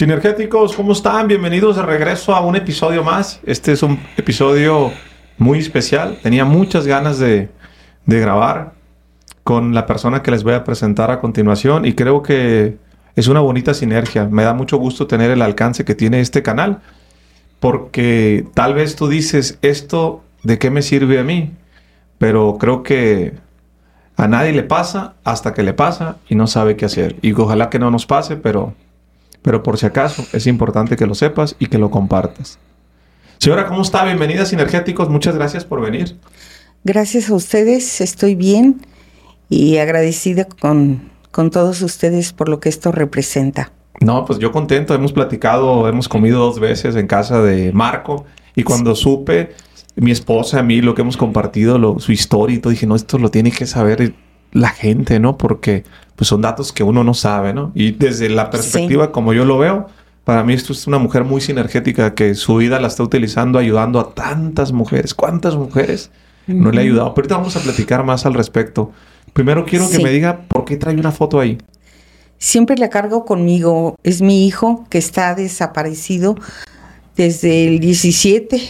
Sinergéticos, ¿cómo están? Bienvenidos de regreso a un episodio más. Este es un episodio muy especial. Tenía muchas ganas de, grabar con la persona que les voy a presentar a continuación y creo que es una bonita sinergia. Me da mucho gusto tener el alcance que tiene este canal porque tal vez tú dices, ¿esto de qué me sirve a mí? Pero creo que a nadie le pasa hasta que le pasa y no sabe qué hacer. Y ojalá que no nos pase, pero pero por si acaso es importante que lo sepas y que lo compartas. Señora, ¿cómo está? Bienvenida a Sinergéticos. Muchas gracias por venir. Gracias a ustedes, estoy bien y agradecida con, con todos ustedes por lo que esto representa. No, pues yo contento. Hemos platicado, hemos comido dos veces en casa de Marco y cuando supe mi esposa, a mí, lo que hemos compartido, su historia y todo, dije, no, esto lo tiene que saber la gente, ¿no? Porque pues son datos que uno no sabe, ¿no? Y desde la perspectiva como yo lo veo, para mí esto es una mujer muy sinergética que su vida la está utilizando ayudando a tantas mujeres. ¿Cuántas mujeres no le ha ayudado? Pero ahorita vamos a platicar más al respecto. Primero quiero que me diga por qué trae una foto ahí. Siempre la cargo conmigo. Es mi hijo que está desaparecido desde el 17,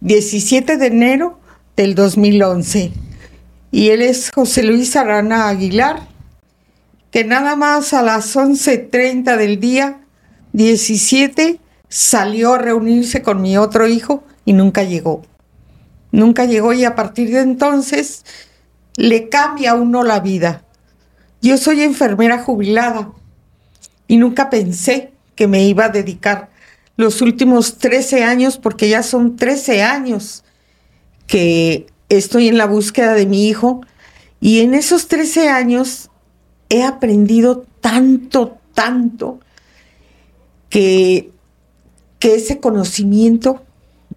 17 de enero del 2011. Y él es José Luis Arana Aguilar que nada más a las 11.30 del día 17 salió a reunirse con mi otro hijo y nunca llegó. Nunca llegó y a partir de entonces le cambia a uno la vida. Yo soy enfermera jubilada y nunca pensé que me iba a dedicar los últimos 13 años, porque ya son 13 años que estoy en la búsqueda de mi hijo, y en esos 13 años he aprendido tanto, tanto, que, que ese conocimiento,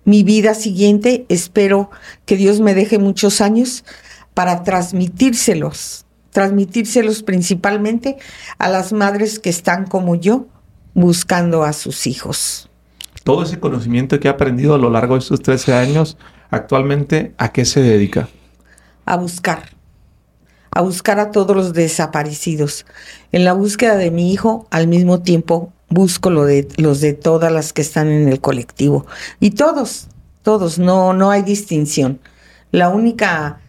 mi vida siguiente, espero que Dios me deje muchos años para transmitírselos, transmitírselos principalmente a las madres que están como yo buscando a sus hijos. Todo ese conocimiento que he aprendido a lo largo de estos 13 años, actualmente, ¿a qué se dedica? A buscar a buscar a todos los desaparecidos. En la búsqueda de mi hijo, al mismo tiempo busco lo de, los de todas las que están en el colectivo. Y todos, todos, no, no hay distinción. La única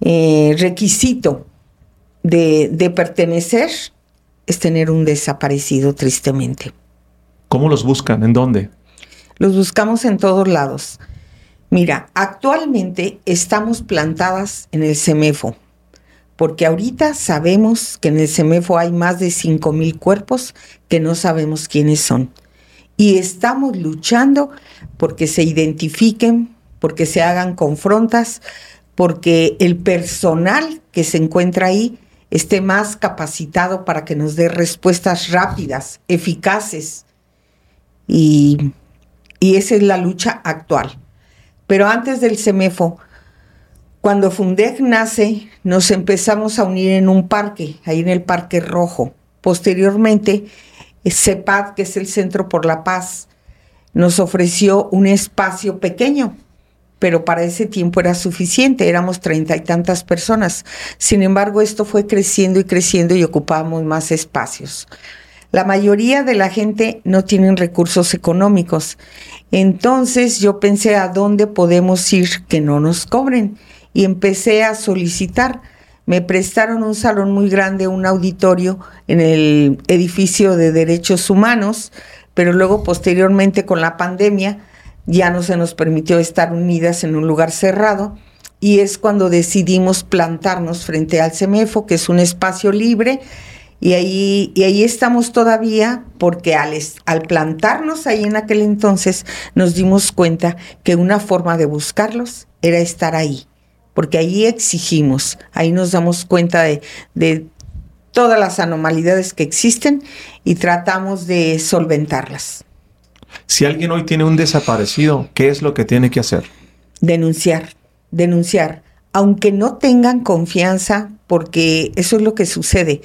eh, requisito de, de pertenecer es tener un desaparecido, tristemente. ¿Cómo los buscan? ¿En dónde? Los buscamos en todos lados. Mira, actualmente estamos plantadas en el CEMEFO, porque ahorita sabemos que en el CEMEFO hay más de 5 mil cuerpos que no sabemos quiénes son. Y estamos luchando porque se identifiquen, porque se hagan confrontas, porque el personal que se encuentra ahí esté más capacitado para que nos dé respuestas rápidas, eficaces. Y esa es la lucha actual. Pero antes del CEMEFO, cuando Fundec nace, nos empezamos a unir en un parque, ahí en el Parque Rojo. Posteriormente, CEPAD, que es el Centro por la Paz, nos ofreció un espacio pequeño, pero para ese tiempo era suficiente, éramos treinta y tantas personas. Sin embargo, esto fue creciendo y creciendo y ocupábamos más espacios. La mayoría de la gente no tienen recursos económicos. Entonces yo pensé a dónde podemos ir que no nos cobren y empecé a solicitar. Me prestaron un salón muy grande, un auditorio en el edificio de derechos humanos, pero luego posteriormente con la pandemia ya no se nos permitió estar unidas en un lugar cerrado y es cuando decidimos plantarnos frente al CEMEFO, que es un espacio libre, y ahí, y ahí estamos todavía porque al, al plantarnos ahí en aquel entonces nos dimos cuenta que una forma de buscarlos era estar ahí porque ahí exigimos, ahí nos damos cuenta de, todas las anomalidades que existen y tratamos de solventarlas. Si alguien hoy tiene un desaparecido, ¿qué es lo que tiene que hacer? Denunciar, denunciar, aunque no tengan confianza, porque eso es lo que sucede.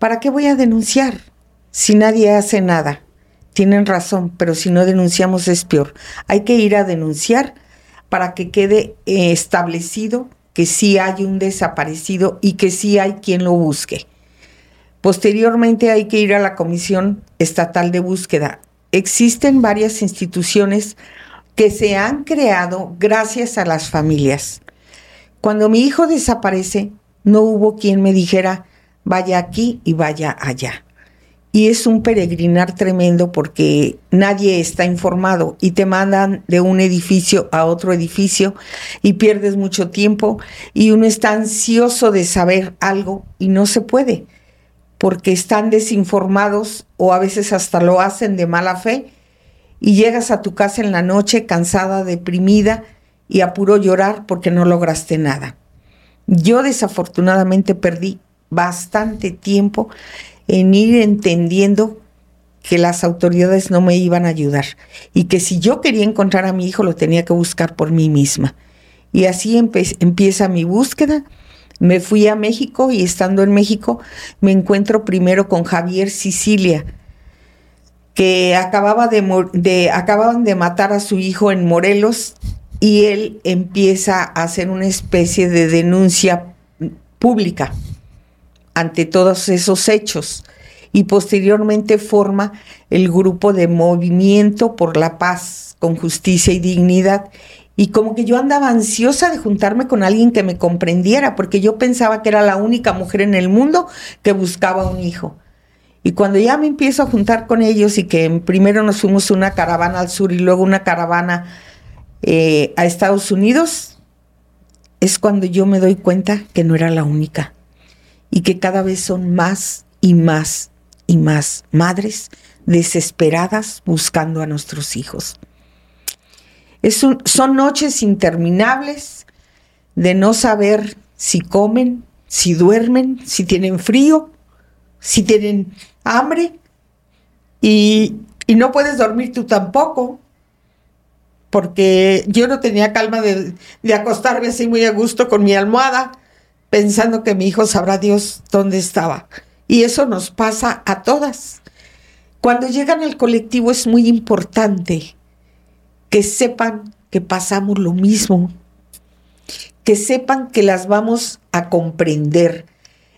¿Para qué voy a denunciar si nadie hace nada? Tienen razón, pero si no denunciamos es peor. Hay que ir a denunciar para que quede eh, establecido que sí hay un desaparecido y que sí hay quien lo busque. Posteriormente hay que ir a la Comisión Estatal de Búsqueda. Existen varias instituciones que se han creado gracias a las familias. Cuando mi hijo desaparece, no hubo quien me dijera, vaya aquí y vaya allá. Y es un peregrinar tremendo porque nadie está informado y te mandan de un edificio a otro edificio y pierdes mucho tiempo y uno está ansioso de saber algo y no se puede porque están desinformados o a veces hasta lo hacen de mala fe y llegas a tu casa en la noche cansada, deprimida y a puro llorar porque no lograste nada. Yo desafortunadamente perdí bastante tiempo en ir entendiendo que las autoridades no me iban a ayudar y que si yo quería encontrar a mi hijo lo tenía que buscar por mí misma. Y así empieza mi búsqueda. Me fui a México y estando en México me encuentro primero con Javier Sicilia, que acababa de, acababan de matar a su hijo en Morelos y él empieza a hacer una especie de denuncia pública ante todos esos hechos y posteriormente forma el grupo de Movimiento por la Paz con Justicia y Dignidad. Y como que yo andaba ansiosa de juntarme con alguien que me comprendiera, porque yo pensaba que era la única mujer en el mundo que buscaba un hijo. Y cuando ya me empiezo a juntar con ellos y que primero nos fuimos una caravana al sur y luego una caravana eh, a Estados Unidos, es cuando yo me doy cuenta que no era la única y que cada vez son más y más y más madres desesperadas buscando a nuestros hijos. son noches interminables de no saber si comen, si duermen, si tienen frío, si tienen hambre y, no puedes dormir tú tampoco, porque yo no tenía calma de, de acostarme así muy a gusto con mi almohada pensando que mi hijo sabrá Dios dónde estaba. Y eso nos pasa a todas. Cuando llegan al colectivo es muy importante que sepan que pasamos lo mismo, que sepan que las vamos a comprender.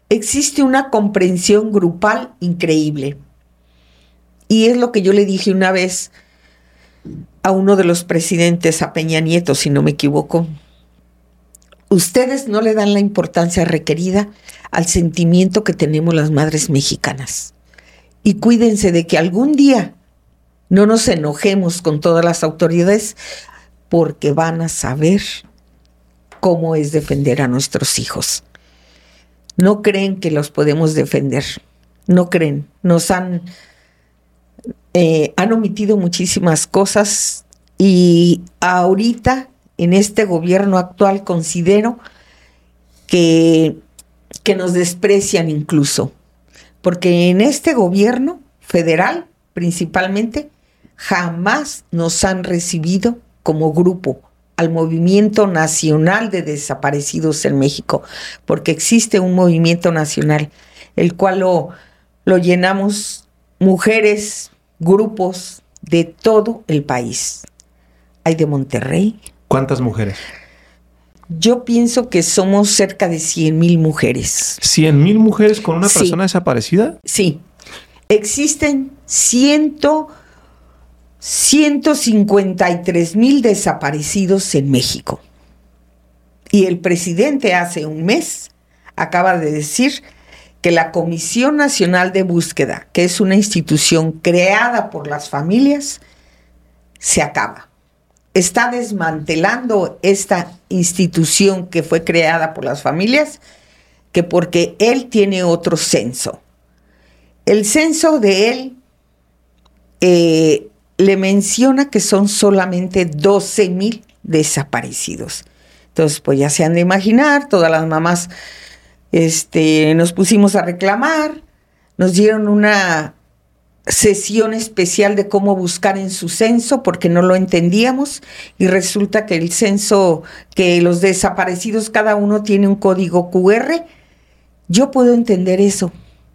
Existe una comprensión grupal increíble. Y es lo que yo le dije una vez a uno de los presidentes, a Peña Nieto, si no me equivoco ustedes no le dan la importancia requerida al sentimiento que tenemos las madres mexicanas. Y cuídense de que algún día no nos enojemos con todas las autoridades porque van a saber cómo es defender a nuestros hijos. No creen que los podemos defender, no creen, nos han, eh, han omitido muchísimas cosas y ahorita en este gobierno actual considero que, que nos desprecian incluso, porque en este gobierno federal principalmente jamás nos han recibido como grupo al movimiento nacional de desaparecidos en México, porque existe un movimiento nacional, el cual lo, lo llenamos mujeres, grupos de todo el país. Hay de Monterrey, ¿Cuántas mujeres? Yo pienso que somos cerca de 100 mil mujeres. ¿100 mil mujeres con una persona desaparecida? Sí. Existen ciento, 153 mil desaparecidos en México. Y el presidente hace un mes acaba de decir que la Comisión Nacional de Búsqueda, que es una institución creada por las familias, se acaba está desmantelando esta institución que fue creada por las familias, que porque él tiene otro censo. El censo de él eh, le menciona que son solamente 12 mil desaparecidos. Entonces, pues ya se han de imaginar, todas las mamás este, nos pusimos a reclamar, nos dieron una sesión especial de cómo buscar en su censo porque no lo entendíamos y resulta que el censo, que los desaparecidos cada uno tiene un código QR. Yo puedo entender eso,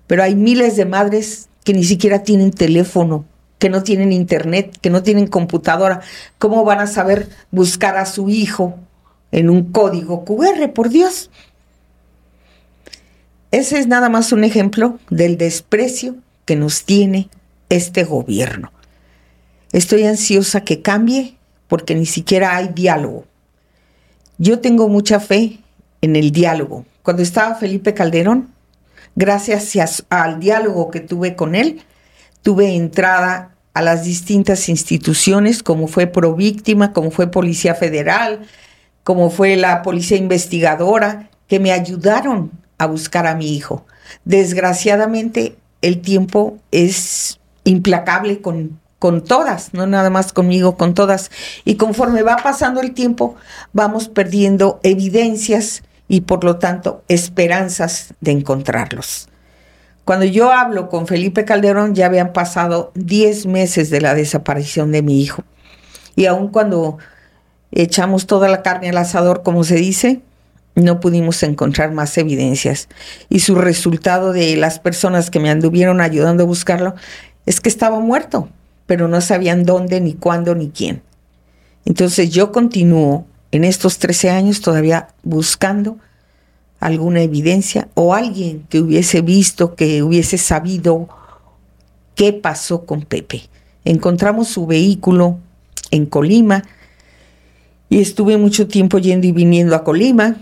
pero hay miles de madres que ni siquiera tienen teléfono, que no tienen internet, que no tienen computadora. ¿Cómo van a saber buscar a su hijo en un código QR, por Dios? ese es nada más un ejemplo del desprecio que nos tiene este gobierno. Estoy ansiosa que cambie porque ni siquiera hay diálogo. Yo tengo mucha fe en el diálogo. Cuando estaba Felipe Calderón, gracias al diálogo que tuve con él, tuve entrada a las distintas instituciones, como fue Províctima, como fue Policía Federal, como fue la Policía Investigadora, que me ayudaron a buscar a mi hijo. Desgraciadamente, el tiempo es implacable con, con todas, no nada más conmigo, con todas. Y conforme va pasando el tiempo, vamos perdiendo evidencias y por lo tanto esperanzas de encontrarlos. Cuando yo hablo con Felipe Calderón ya habían pasado 10 meses de la desaparición de mi hijo. Y aun cuando echamos toda la carne al asador, como se dice, no pudimos encontrar más evidencias. Y su resultado de las personas que me anduvieron ayudando a buscarlo es que estaba muerto, pero no sabían dónde, ni cuándo, ni quién. Entonces yo continúo en estos 13 años todavía buscando alguna evidencia o alguien que hubiese visto, que hubiese sabido qué pasó con Pepe. Encontramos su vehículo en Colima y estuve mucho tiempo yendo y viniendo a Colima,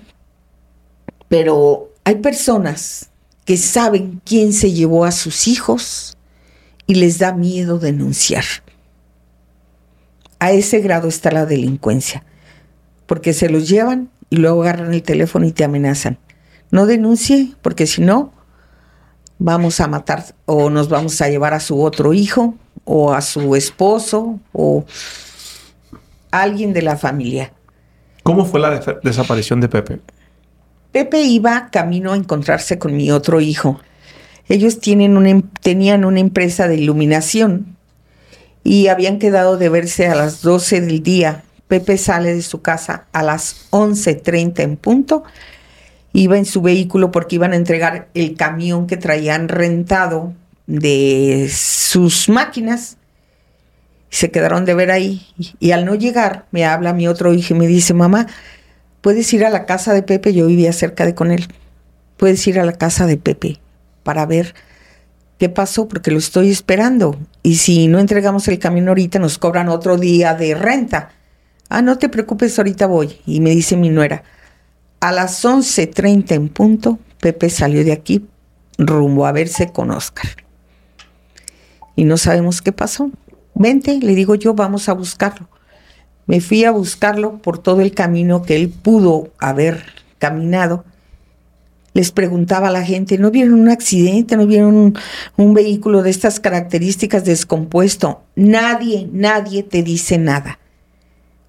pero hay personas que saben quién se llevó a sus hijos y les da miedo denunciar. A ese grado está la delincuencia, porque se los llevan y luego agarran el teléfono y te amenazan. No denuncie, porque si no, vamos a matar o nos vamos a llevar a su otro hijo o a su esposo o a alguien de la familia. ¿Cómo fue la desaparición de Pepe? Pepe iba camino a encontrarse con mi otro hijo. Ellos em, tenían una empresa de iluminación y habían quedado de verse a las 12 del día. Pepe sale de su casa a las 11.30 en punto. Iba en su vehículo porque iban a entregar el camión que traían rentado de sus máquinas. Se quedaron de ver ahí y al no llegar me habla mi otro hijo y me dice, mamá, Puedes ir a la casa de Pepe, yo vivía cerca de con él. Puedes ir a la casa de Pepe para ver qué pasó, porque lo estoy esperando. Y si no entregamos el camino ahorita, nos cobran otro día de renta. Ah, no te preocupes, ahorita voy. Y me dice mi nuera, a las 11.30 en punto, Pepe salió de aquí rumbo a verse con Oscar. Y no sabemos qué pasó. Vente, le digo yo, vamos a buscarlo. Me fui a buscarlo por todo el camino que él pudo haber caminado. Les preguntaba a la gente, ¿no vieron un accidente? ¿No vieron un, vehículo de estas características descompuesto? Nadie, nadie te dice nada.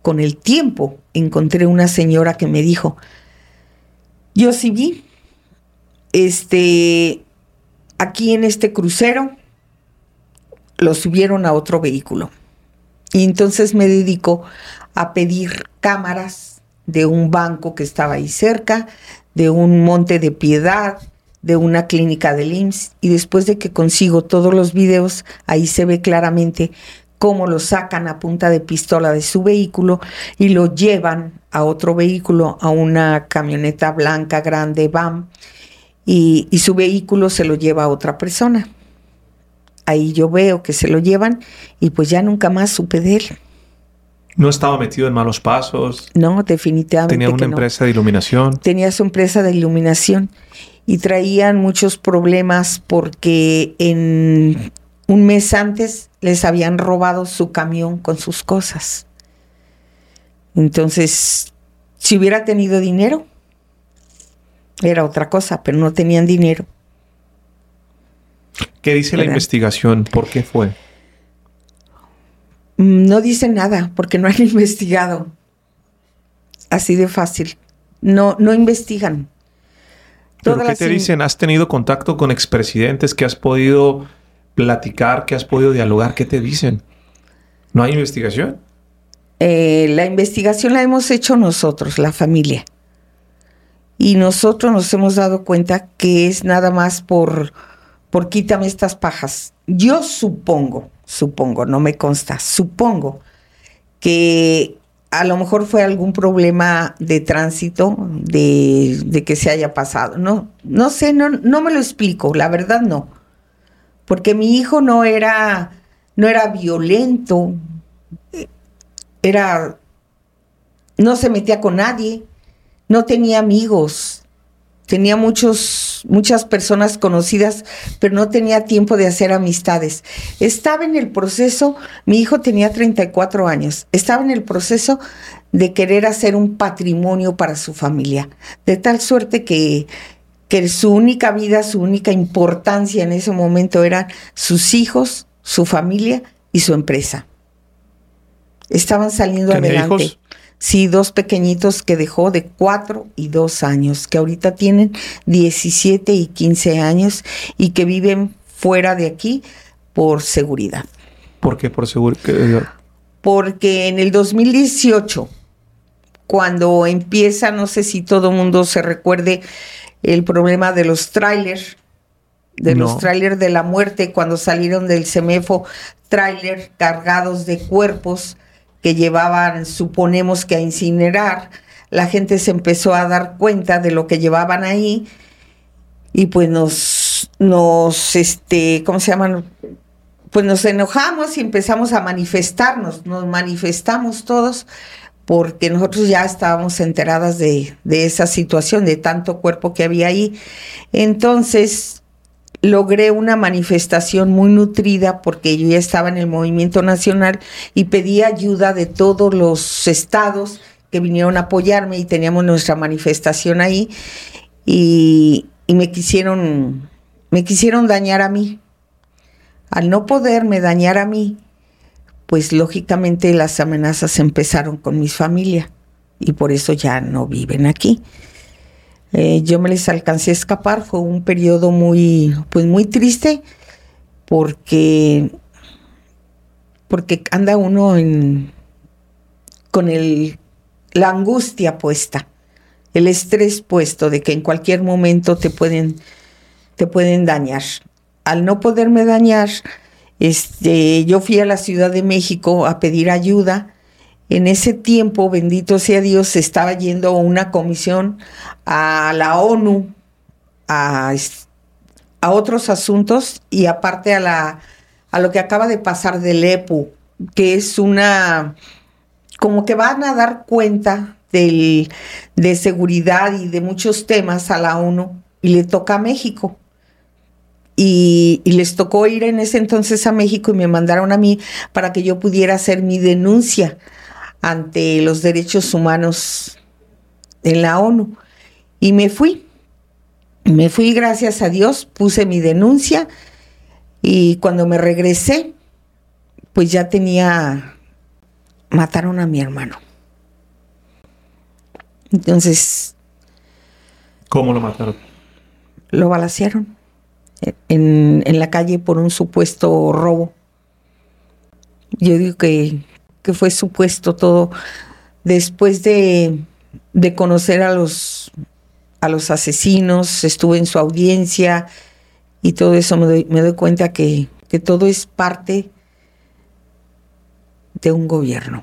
Con el tiempo encontré una señora que me dijo, yo sí vi, este, aquí en este crucero lo subieron a otro vehículo. Y entonces me dedico a pedir cámaras de un banco que estaba ahí cerca, de un monte de piedad, de una clínica del IMSS. Y después de que consigo todos los videos, ahí se ve claramente cómo lo sacan a punta de pistola de su vehículo y lo llevan a otro vehículo, a una camioneta blanca grande, BAM, y, y su vehículo se lo lleva a otra persona ahí yo veo que se lo llevan y pues ya nunca más supe de él. ¿No estaba metido en malos pasos? No, definitivamente. ¿Tenía una empresa de iluminación? Tenía su empresa de iluminación y traían muchos problemas porque en un mes antes les habían robado su camión con sus cosas. Entonces, si hubiera tenido dinero, era otra cosa, pero no tenían dinero. ¿Qué dice la investigación? ¿Por qué fue? Mm, no dice nada porque no han investigado. Así de fácil. No, no investigan. ¿Pero qué te dicen? ¿Has tenido contacto con expresidentes que has podido platicar, que has podido dialogar? ¿Qué te dicen? ¿No hay investigación? Eh, la investigación la hemos hecho nosotros, la familia. Y nosotros nos hemos dado cuenta que es nada más por por quítame estas pajas. Yo supongo, supongo, no me consta, supongo que a lo mejor fue algún problema de tránsito, de, que se haya pasado. No, no sé, no, no me lo explico, la verdad no. Porque mi hijo no era, no era violento, era, no se metía con nadie, no tenía amigos, tenía muchos, muchas personas conocidas, pero no tenía tiempo de hacer amistades. Estaba en el proceso, mi hijo tenía 34 años, estaba en el proceso de querer hacer un patrimonio para su familia, de tal suerte que, que su única vida, su única importancia en ese momento eran sus hijos, su familia y su empresa. Estaban saliendo adelante. Sí, dos pequeñitos que dejó de cuatro y dos años, que ahorita tienen 17 y 15 años y que viven fuera de aquí por seguridad. ¿Por qué por seguridad? Porque en el 2018, cuando empieza, no sé si todo el mundo se recuerde, el problema de los trailers, de los trailers de la muerte, cuando salieron del CEMEFO, trailers cargados de cuerpos llevaban, suponemos que a incinerar, la gente se empezó a dar cuenta de lo que llevaban ahí y pues nos, nos, este, ¿cómo se llaman? Pues nos enojamos y empezamos a manifestarnos, nos manifestamos todos porque nosotros ya estábamos enteradas de, de esa situación, de tanto cuerpo que había ahí. Entonces, logré una manifestación muy nutrida porque yo ya estaba en el movimiento nacional y pedí ayuda de todos los estados que vinieron a apoyarme y teníamos nuestra manifestación ahí y, me quisieron me quisieron dañar a mí. Al no poderme dañar a mí, pues lógicamente las amenazas empezaron con mi familia y por eso ya no viven aquí. Eh, yo me les alcancé a escapar, fue un periodo muy, pues muy triste porque, porque anda uno en, con el, la angustia puesta, el estrés puesto de que en cualquier momento te pueden, te pueden dañar. Al no poderme dañar, este, yo fui a la Ciudad de México a pedir ayuda en ese tiempo, bendito sea Dios, estaba yendo una comisión a la ONU, a, otros asuntos y aparte a, la, a lo que acaba de pasar del EPU, que es una, como que van a dar cuenta de seguridad y de muchos temas a la ONU y le toca a México. Y, y, les tocó ir en ese entonces a México y me mandaron a mí para que yo pudiera hacer mi denuncia ante los derechos humanos en la ONU. Y me fui. Me fui, gracias a Dios, puse mi denuncia y cuando me regresé, pues ya tenía, mataron a mi hermano. Entonces... ¿Cómo lo mataron? Lo balacearon en, en la calle por un supuesto robo. Yo digo que que fue supuesto todo después de, conocer a los, a los asesinos, estuve en su audiencia y todo eso me doy, me doy cuenta que, que todo es parte de un gobierno.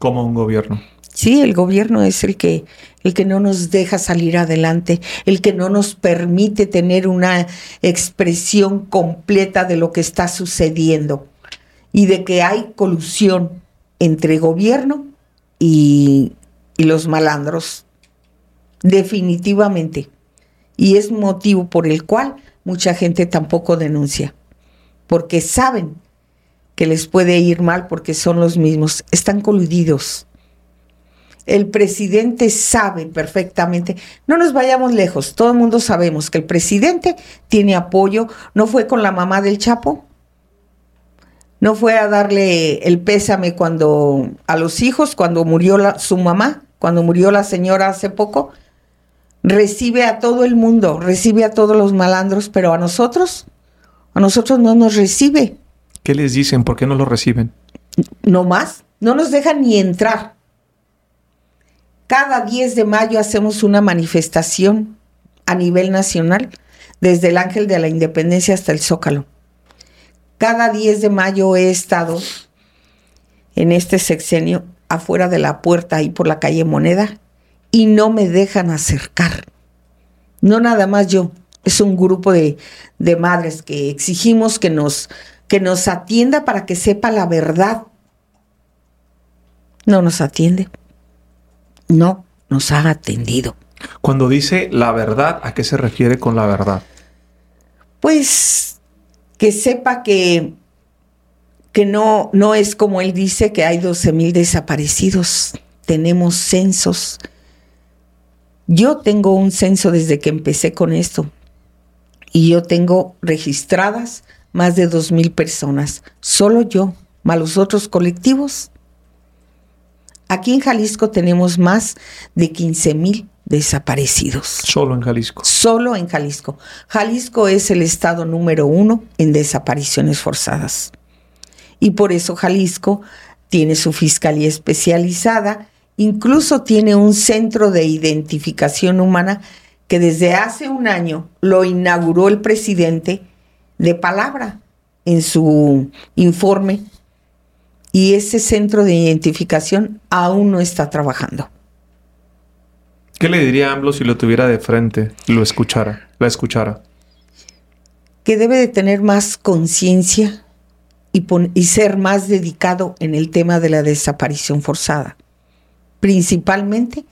¿Cómo un gobierno? Sí, el gobierno es el que, el que no nos deja salir adelante, el que no nos permite tener una expresión completa de lo que está sucediendo y de que hay colusión entre gobierno y, los malandros. Definitivamente. Y es motivo por el cual mucha gente tampoco denuncia, porque saben que les puede ir mal porque son los mismos, están coludidos. El presidente sabe perfectamente, no nos vayamos lejos, todo el mundo sabemos que el presidente tiene apoyo, no fue con la mamá del Chapo, no fue a darle el pésame cuando a los hijos, cuando murió su mamá, cuando murió la señora hace poco. Recibe a todo el mundo, recibe a todos los malandros, pero a nosotros, a nosotros no nos recibe. ¿Qué les dicen? ¿Por qué no lo reciben? No más, no nos dejan ni entrar. Cada 10 de mayo hacemos una manifestación a nivel nacional, desde el Ángel de la Independencia hasta el Zócalo cada 10 de mayo he estado en este sexenio afuera de la puerta ahí por la calle Moneda y no me dejan acercar. No nada más yo, es un grupo de, de madres que exigimos que nos, que nos atienda para que sepa la verdad. No nos atiende. No nos ha atendido. Cuando dice la verdad, ¿a qué se refiere con la verdad? Pues que sepa que, que no, no es como él dice que hay 12 mil desaparecidos. Tenemos censos. Yo tengo un censo desde que empecé con esto y yo tengo registradas más de 2 mil personas. Solo yo, más los otros colectivos. Aquí en Jalisco tenemos más de 15 mil desaparecidos. Solo en Jalisco. Solo en Jalisco. Jalisco es el estado número uno en desapariciones forzadas. Y por eso Jalisco tiene su fiscalía especializada, incluso tiene un centro de identificación humana que desde hace un año lo inauguró el presidente de palabra en su informe y ese centro de identificación aún no está trabajando. ¿Qué le diría a AMLO si lo tuviera de frente lo escuchara, la escuchara? Que debe de tener más conciencia y, ser más dedicado en el tema de la desaparición forzada. Principalmente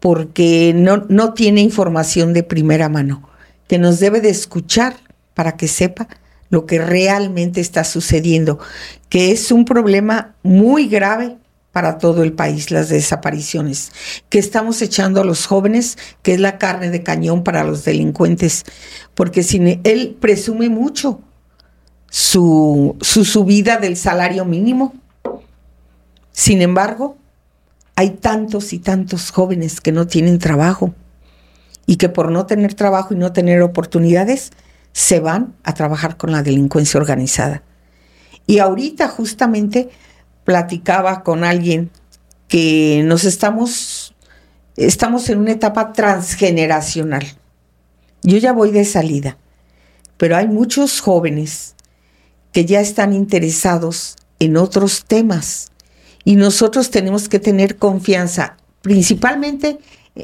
porque no tiene información de primera mano, que nos debe de escuchar para que sepa lo que realmente está sucediendo, que es un problema muy grave para todo el país, las desapariciones, que estamos echando a los jóvenes, que es la carne de cañón para los delincuentes, porque sin él presume mucho su, su subida del salario mínimo. Sin embargo, hay tantos y tantos jóvenes que no tienen trabajo y que por no tener trabajo y no tener oportunidades, se van a trabajar con la delincuencia organizada. Y ahorita justamente platicaba con alguien que nos estamos, estamos en una etapa transgeneracional. Yo ya voy de salida, pero hay muchos jóvenes que ya están interesados en otros temas y nosotros tenemos que tener confianza. Principalmente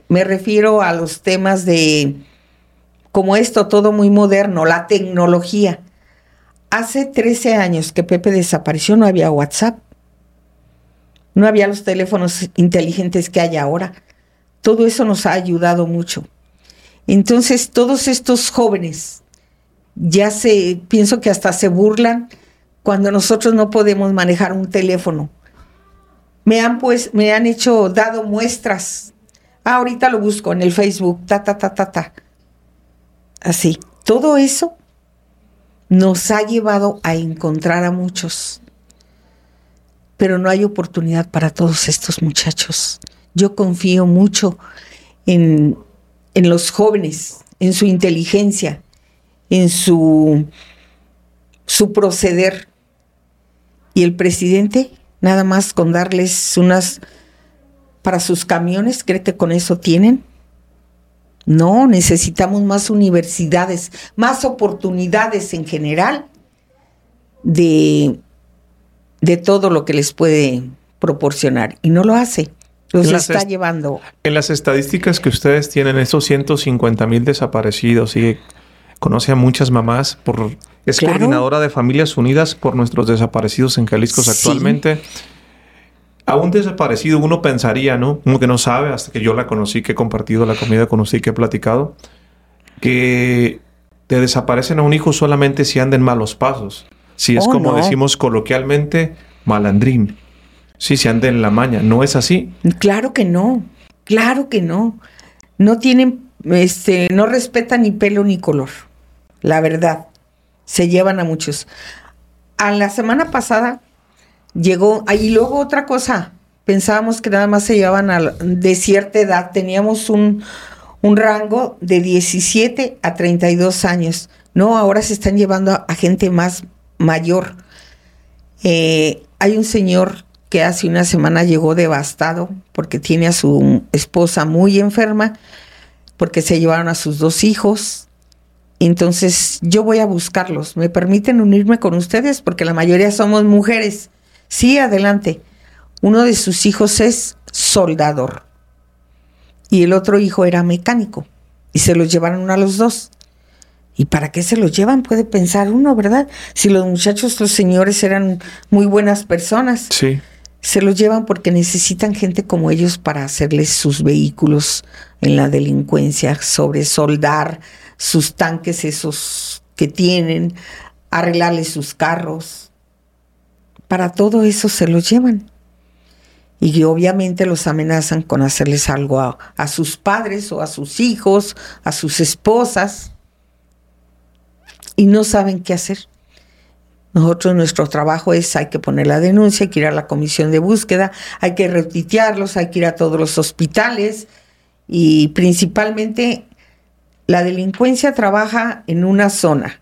me refiero a los temas de, como esto, todo muy moderno, la tecnología. Hace 13 años que Pepe desapareció, no había WhatsApp. No había los teléfonos inteligentes que hay ahora. Todo eso nos ha ayudado mucho. Entonces, todos estos jóvenes ya se, pienso que hasta se burlan cuando nosotros no podemos manejar un teléfono. Me han pues, me han hecho, dado muestras. Ah, ahorita lo busco en el Facebook, ta, ta, ta, ta, ta. Así. Todo eso nos ha llevado a encontrar a muchos pero no hay oportunidad para todos estos muchachos. Yo confío mucho en, los jóvenes, en su inteligencia, en su, su proceder. Y el presidente, nada más con darles unas para sus camiones, ¿cree que con eso tienen? No, necesitamos más universidades, más oportunidades en general de de todo lo que les puede proporcionar y no lo hace. Los está llevando. En las estadísticas que ustedes tienen, esos 150 mil desaparecidos y conoce a muchas mamás por es coordinadora de Familias Unidas por nuestros desaparecidos en Jalisco actualmente. A un desaparecido uno pensaría, ¿no? Uno que no sabe, hasta que yo la conocí, que he compartido la comida con usted y que he platicado, que te desaparecen a un hijo solamente si andan malos pasos. Si es oh, como decimos coloquialmente, malandrín. Si se anda en la maña. ¿No es así? Claro que no. Claro que no. No tienen, este, no respetan ni pelo ni color. La verdad. Se llevan a muchos. A la semana pasada llegó, ahí luego otra cosa. Pensábamos que nada más se llevaban a, de cierta edad. Teníamos un, un rango de 17 a 32 años. No, ahora se están llevando a gente más mayor. Eh, hay un señor que hace una semana llegó devastado porque tiene a su esposa muy enferma, porque se llevaron a sus dos hijos. Entonces yo voy a buscarlos. ¿Me permiten unirme con ustedes? Porque la mayoría somos mujeres. Sí, adelante. Uno de sus hijos es soldador y el otro hijo era mecánico y se los llevaron a los dos. ¿Y para qué se los llevan? Puede pensar uno, ¿verdad? Si los muchachos, los señores eran muy buenas personas. Sí. Se los llevan porque necesitan gente como ellos para hacerles sus vehículos en la delincuencia, sobre soldar sus tanques esos que tienen, arreglarles sus carros. Para todo eso se los llevan. Y obviamente los amenazan con hacerles algo a, a sus padres o a sus hijos, a sus esposas y no saben qué hacer. Nosotros, nuestro trabajo es, hay que poner la denuncia, hay que ir a la comisión de búsqueda, hay que retitearlos, hay que ir a todos los hospitales y principalmente la delincuencia trabaja en una zona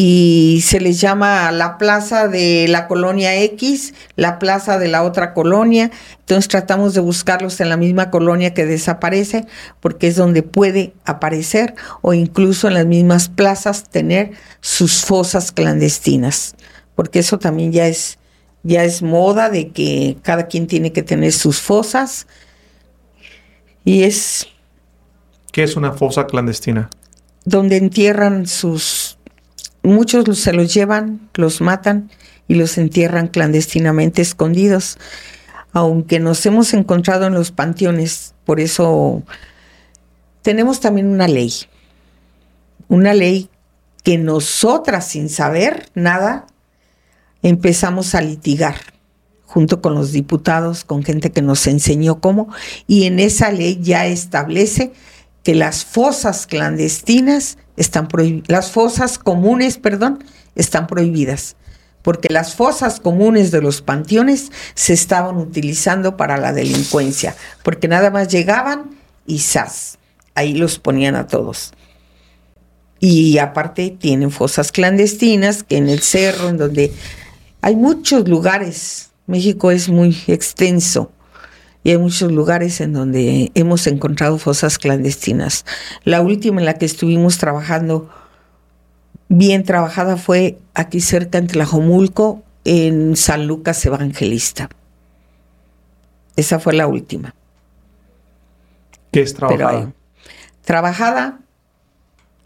y se les llama la plaza de la colonia X, la plaza de la otra colonia. Entonces tratamos de buscarlos en la misma colonia que desaparece, porque es donde puede aparecer o incluso en las mismas plazas tener sus fosas clandestinas, porque eso también ya es ya es moda de que cada quien tiene que tener sus fosas y es ¿Qué es una fosa clandestina? Donde entierran sus Muchos se los llevan, los matan y los entierran clandestinamente escondidos. Aunque nos hemos encontrado en los panteones, por eso tenemos también una ley. Una ley que nosotras, sin saber nada, empezamos a litigar junto con los diputados, con gente que nos enseñó cómo, y en esa ley ya establece que las fosas clandestinas están las fosas comunes, perdón, están prohibidas, porque las fosas comunes de los panteones se estaban utilizando para la delincuencia, porque nada más llegaban y ¡zas! Ahí los ponían a todos. Y aparte tienen fosas clandestinas, que en el cerro, en donde hay muchos lugares, México es muy extenso, y hay muchos lugares en donde hemos encontrado fosas clandestinas. La última en la que estuvimos trabajando, bien trabajada, fue aquí cerca en Tlajomulco, en San Lucas Evangelista. Esa fue la última. ¿Qué es trabajada? Trabajada,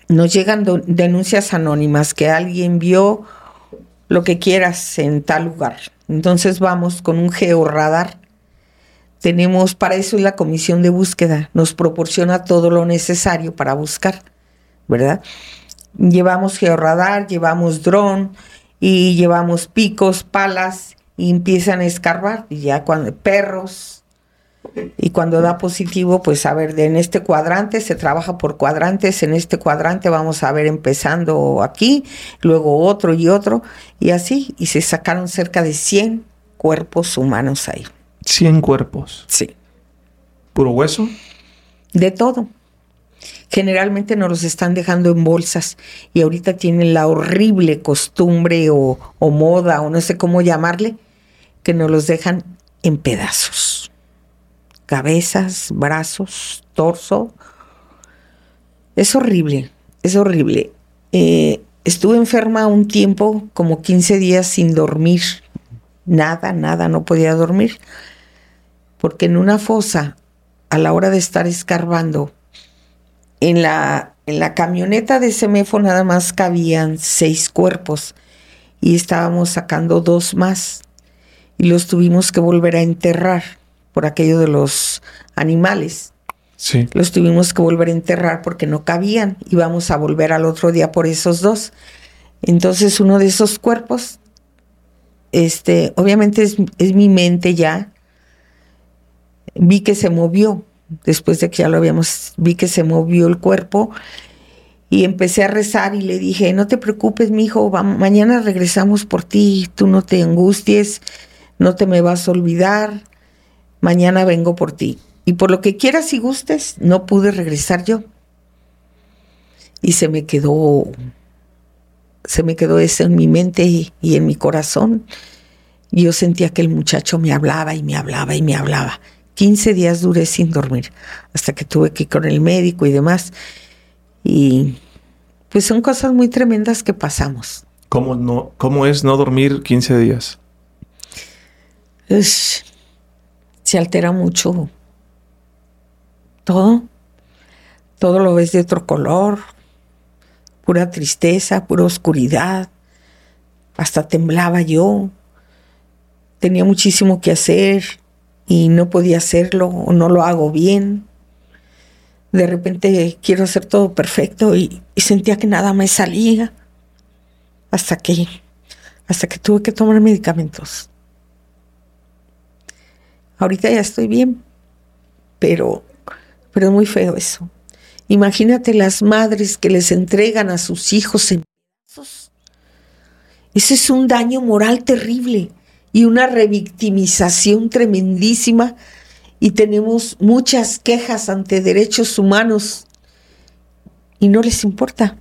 nos llegan denuncias anónimas que alguien vio lo que quieras en tal lugar. Entonces vamos con un georradar tenemos, para eso es la comisión de búsqueda, nos proporciona todo lo necesario para buscar, ¿verdad? Llevamos georradar, llevamos dron y llevamos picos, palas y empiezan a escarbar y ya cuando perros y cuando da positivo, pues a ver, en este cuadrante se trabaja por cuadrantes, en este cuadrante vamos a ver empezando aquí, luego otro y otro y así y se sacaron cerca de 100 cuerpos humanos ahí. 100 cuerpos. Sí. ¿Puro hueso? De todo. Generalmente nos los están dejando en bolsas y ahorita tienen la horrible costumbre o, o moda o no sé cómo llamarle, que nos los dejan en pedazos. Cabezas, brazos, torso. Es horrible, es horrible. Eh, estuve enferma un tiempo, como 15 días sin dormir. Nada, nada, no podía dormir porque en una fosa, a la hora de estar escarbando, en la, en la camioneta de Semefo nada más cabían seis cuerpos y estábamos sacando dos más y los tuvimos que volver a enterrar por aquello de los animales. Sí. Los tuvimos que volver a enterrar porque no cabían y vamos a volver al otro día por esos dos. Entonces uno de esos cuerpos, este, obviamente es, es mi mente ya, vi que se movió, después de que ya lo habíamos, vi que se movió el cuerpo y empecé a rezar y le dije, no te preocupes, mi hijo, mañana regresamos por ti, tú no te angusties, no te me vas a olvidar, mañana vengo por ti. Y por lo que quieras y gustes, no pude regresar yo. Y se me quedó, se me quedó eso en mi mente y, y en mi corazón. Yo sentía que el muchacho me hablaba y me hablaba y me hablaba. 15 días duré sin dormir, hasta que tuve que ir con el médico y demás. Y pues son cosas muy tremendas que pasamos. ¿Cómo, no, cómo es no dormir 15 días? se altera mucho todo. Todo lo ves de otro color, pura tristeza, pura oscuridad. Hasta temblaba yo. Tenía muchísimo que hacer y no podía hacerlo o no lo hago bien. De repente quiero hacer todo perfecto y, sentía que nada me salía hasta que hasta que tuve que tomar medicamentos. Ahorita ya estoy bien, pero pero es muy feo eso. Imagínate las madres que les entregan a sus hijos en pedazos. Ese es un daño moral terrible y una revictimización tremendísima y tenemos muchas quejas ante derechos humanos y no les importa.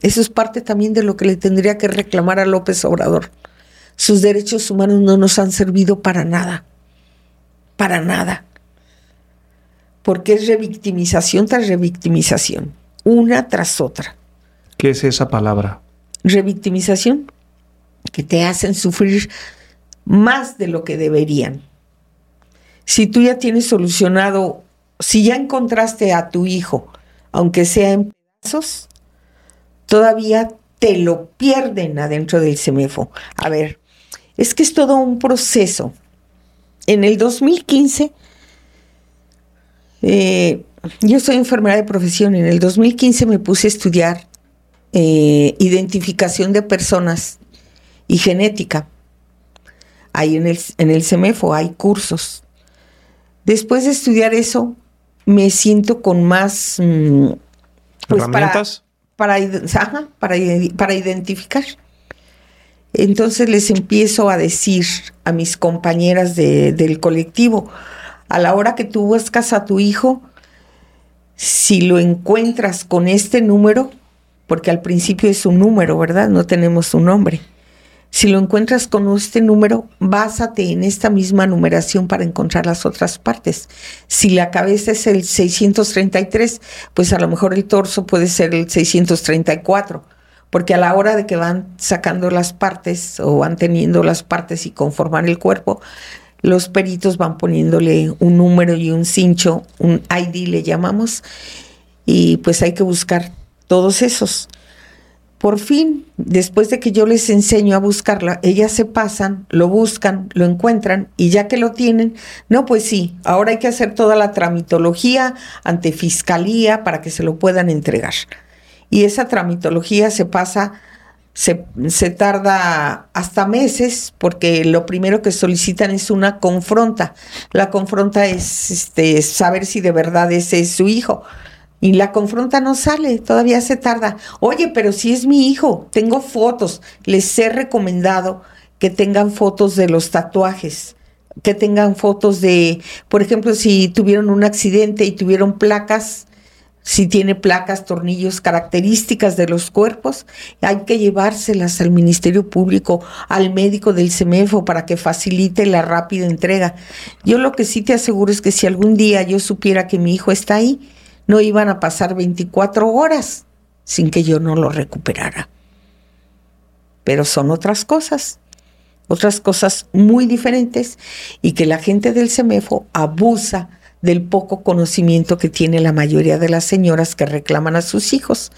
Eso es parte también de lo que le tendría que reclamar a López Obrador. Sus derechos humanos no nos han servido para nada. Para nada. Porque es revictimización tras revictimización. Una tras otra. ¿Qué es esa palabra? Revictimización. Que te hacen sufrir más de lo que deberían. Si tú ya tienes solucionado, si ya encontraste a tu hijo, aunque sea en pedazos, todavía te lo pierden adentro del CEMEFO. A ver, es que es todo un proceso. En el 2015, eh, yo soy enfermera de profesión, en el 2015 me puse a estudiar eh, identificación de personas y genética. Ahí en el, en el CEMEFO hay cursos. Después de estudiar eso, me siento con más... Mm, pues, ¿Herramientas? para, para, para identificar. Entonces les empiezo a decir a mis compañeras del colectivo, a la hora que tú buscas a tu hijo, si lo encuentras con este número, porque al principio es un número, ¿verdad? No tenemos un nombre. Si lo encuentras con este número, básate en esta misma numeración para encontrar las otras partes. Si la cabeza es el 633, pues a lo mejor el torso puede ser el 634, porque a la hora de que van sacando las partes o van teniendo las partes y conforman el cuerpo, los peritos van poniéndole un número y un cincho, un ID le llamamos, y pues hay que buscar todos esos. Por fin, después de que yo les enseño a buscarla, ellas se pasan, lo buscan, lo encuentran y ya que lo tienen, no, pues sí, ahora hay que hacer toda la tramitología ante fiscalía para que se lo puedan entregar. Y esa tramitología se pasa, se, tarda hasta meses porque lo primero que solicitan es una confronta. La confronta es este, saber si de verdad ese es su hijo y la confronta no sale, todavía se tarda. Oye, pero si es mi hijo, tengo fotos. Les he recomendado que tengan fotos de los tatuajes, que tengan fotos de, por ejemplo, si tuvieron un accidente y tuvieron placas, si tiene placas, tornillos, características de los cuerpos, hay que llevárselas al Ministerio Público, al médico del CEMEFO para que facilite la rápida entrega. Yo lo que sí te aseguro es que si algún día yo supiera que mi hijo está ahí, no iban a pasar 24 horas sin que yo no lo recuperara. Pero son otras cosas, otras cosas muy diferentes y que la gente del CEMEFO abusa del poco conocimiento que tiene la mayoría de las señoras que reclaman a sus hijos.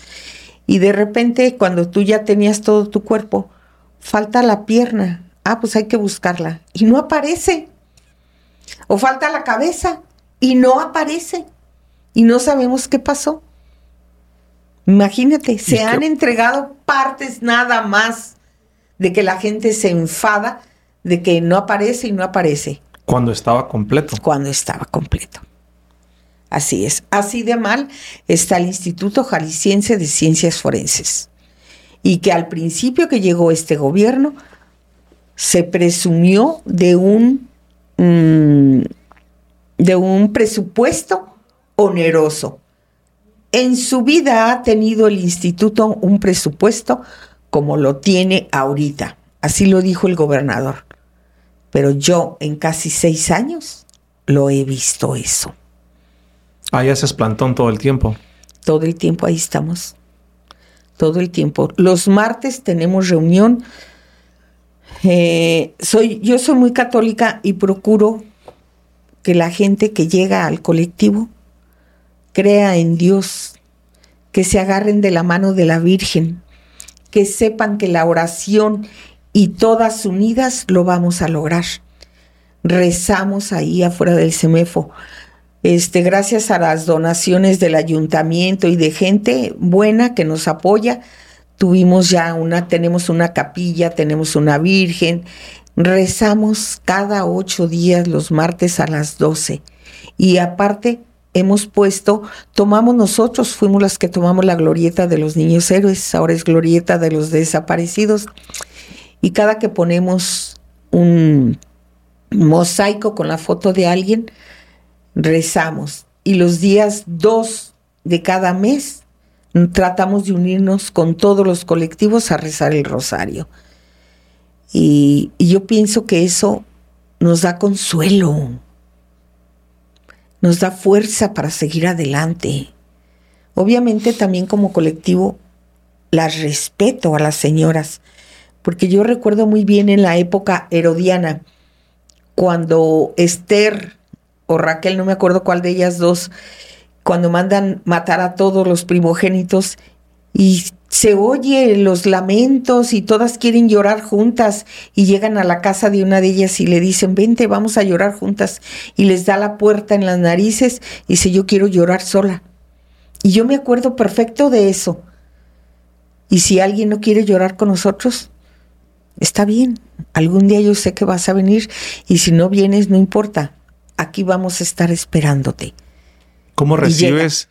Y de repente, cuando tú ya tenías todo tu cuerpo, falta la pierna. Ah, pues hay que buscarla. Y no aparece. O falta la cabeza y no aparece y no sabemos qué pasó. Imagínate, se han entregado partes nada más de que la gente se enfada de que no aparece y no aparece. Cuando estaba completo. Cuando estaba completo. Así es. Así de mal está el Instituto Jalisciense de Ciencias Forenses. Y que al principio que llegó este gobierno se presumió de un, mm, de un presupuesto oneroso. En su vida ha tenido el instituto un presupuesto como lo tiene ahorita. Así lo dijo el gobernador. Pero yo en casi seis años lo he visto eso. Ahí haces plantón todo el tiempo. Todo el tiempo ahí estamos. Todo el tiempo. Los martes tenemos reunión Eh, soy, yo soy muy católica y procuro que la gente que llega al colectivo crea en Dios, que se agarren de la mano de la Virgen, que sepan que la oración y todas unidas lo vamos a lograr. Rezamos ahí afuera del CEMEFO. Este, gracias a las donaciones del ayuntamiento y de gente buena que nos apoya, tuvimos ya una, tenemos una capilla, tenemos una virgen, rezamos cada ocho días los martes a las doce. Y aparte hemos puesto, tomamos nosotros, fuimos las que tomamos la glorieta de los niños héroes, ahora es glorieta de los desaparecidos. Y cada que ponemos un mosaico con la foto de alguien, rezamos. Y los días dos de cada mes tratamos de unirnos con todos los colectivos a rezar el rosario. Y, yo pienso que eso nos da consuelo, nos da fuerza para seguir adelante. Obviamente también como colectivo las respeto a las señoras, porque yo recuerdo muy bien en la época herodiana, cuando Esther o Raquel, no me acuerdo cuál de ellas dos, cuando mandan matar a todos los primogénitos y se oye los lamentos y todas quieren llorar juntas y llegan a la casa de una de ellas y le dicen, vente, vamos a llorar juntas y les da la puerta en las narices y dice, yo quiero llorar sola. Y yo me acuerdo perfecto de eso. Y si alguien no quiere llorar con nosotros, está bien. Algún día yo sé que vas a venir y si no vienes, no importa. Aquí vamos a estar esperándote. ¿Cómo recibes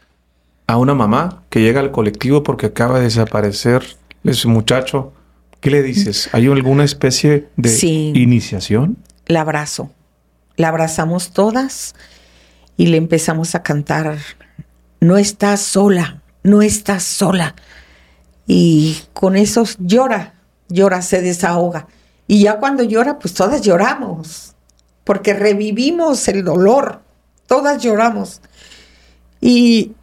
a una mamá que llega al colectivo porque acaba de desaparecer ese muchacho? ¿Qué le dices? ¿Hay alguna especie de iniciación? La abrazo. La abrazamos todas y le empezamos a cantar, no estás sola, no estás sola. Y con eso llora, llora, se desahoga. Y ya cuando llora, pues todas lloramos, porque revivimos el dolor, todas lloramos. Y,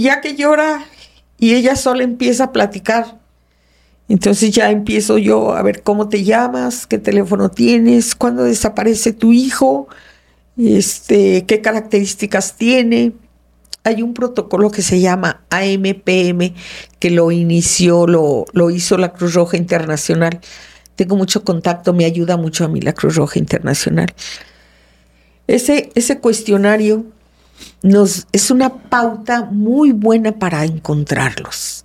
ya que llora y ella sola empieza a platicar, entonces ya empiezo yo a ver cómo te llamas, qué teléfono tienes, cuándo desaparece tu hijo, este, qué características tiene. Hay un protocolo que se llama AMPM que lo inició, lo, lo hizo la Cruz Roja Internacional. Tengo mucho contacto, me ayuda mucho a mí la Cruz Roja Internacional. Ese, ese cuestionario nos, es una pauta muy buena para encontrarlos,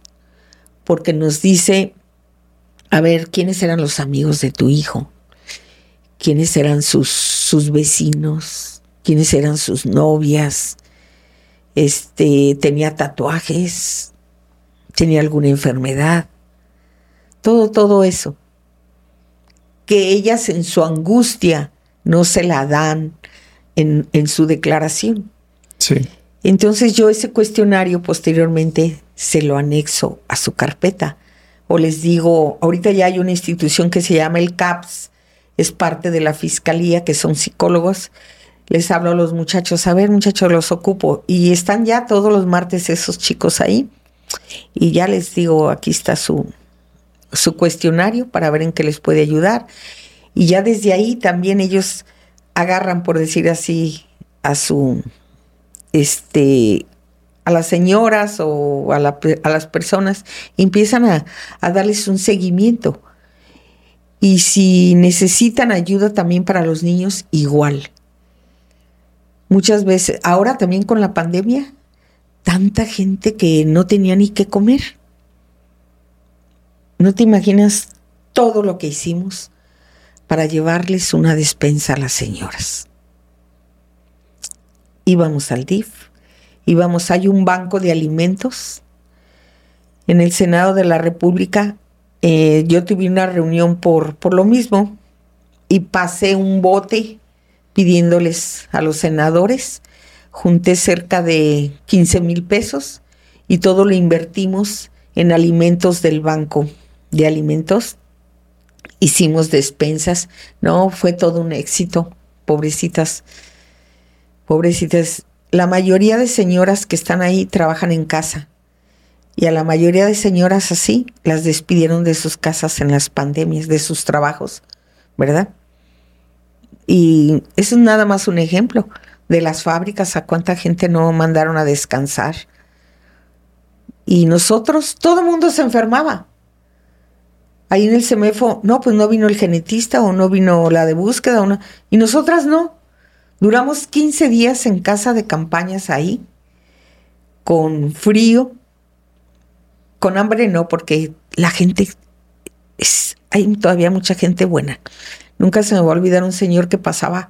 porque nos dice, a ver, ¿quiénes eran los amigos de tu hijo? ¿Quiénes eran sus, sus vecinos? ¿Quiénes eran sus novias? Este, tenía tatuajes, tenía alguna enfermedad, todo, todo eso. Que ellas en su angustia no se la dan en, en su declaración. Entonces yo ese cuestionario posteriormente se lo anexo a su carpeta. O les digo, ahorita ya hay una institución que se llama el CAPS, es parte de la fiscalía, que son psicólogos. Les hablo a los muchachos, a ver muchachos, los ocupo. Y están ya todos los martes esos chicos ahí. Y ya les digo, aquí está su, su cuestionario para ver en qué les puede ayudar. Y ya desde ahí también ellos agarran, por decir así, a su este, a las señoras o a, las personas, empiezan a darles un seguimiento. Y si necesitan ayuda también para los niños, igual. Muchas veces, ahora también con la pandemia, tanta gente que no tenía ni qué comer. No te imaginas todo lo que hicimos para llevarles una despensa a las señoras íbamos al DIF, íbamos, hay un banco de alimentos. En el Senado de la República eh, yo tuve una reunión por, por lo mismo y pasé un bote pidiéndoles a los senadores, junté cerca de 15 mil pesos y todo lo invertimos en alimentos del banco de alimentos. Hicimos despensas, no, fue todo un éxito, pobrecitas Pobrecitas, la mayoría de señoras que están ahí trabajan en casa. Y a la mayoría de señoras así las despidieron de sus casas en las pandemias, de sus trabajos, ¿verdad? Y eso es nada más un ejemplo de las fábricas, a cuánta gente no mandaron a descansar. Y nosotros, todo el mundo se enfermaba. Ahí en el CEMEFO, no, pues no vino el genetista o no vino la de búsqueda. Y nosotras no. Duramos 15 días en casa de campañas ahí, con frío, con hambre no, porque la gente, es, hay todavía mucha gente buena. Nunca se me va a olvidar un señor que pasaba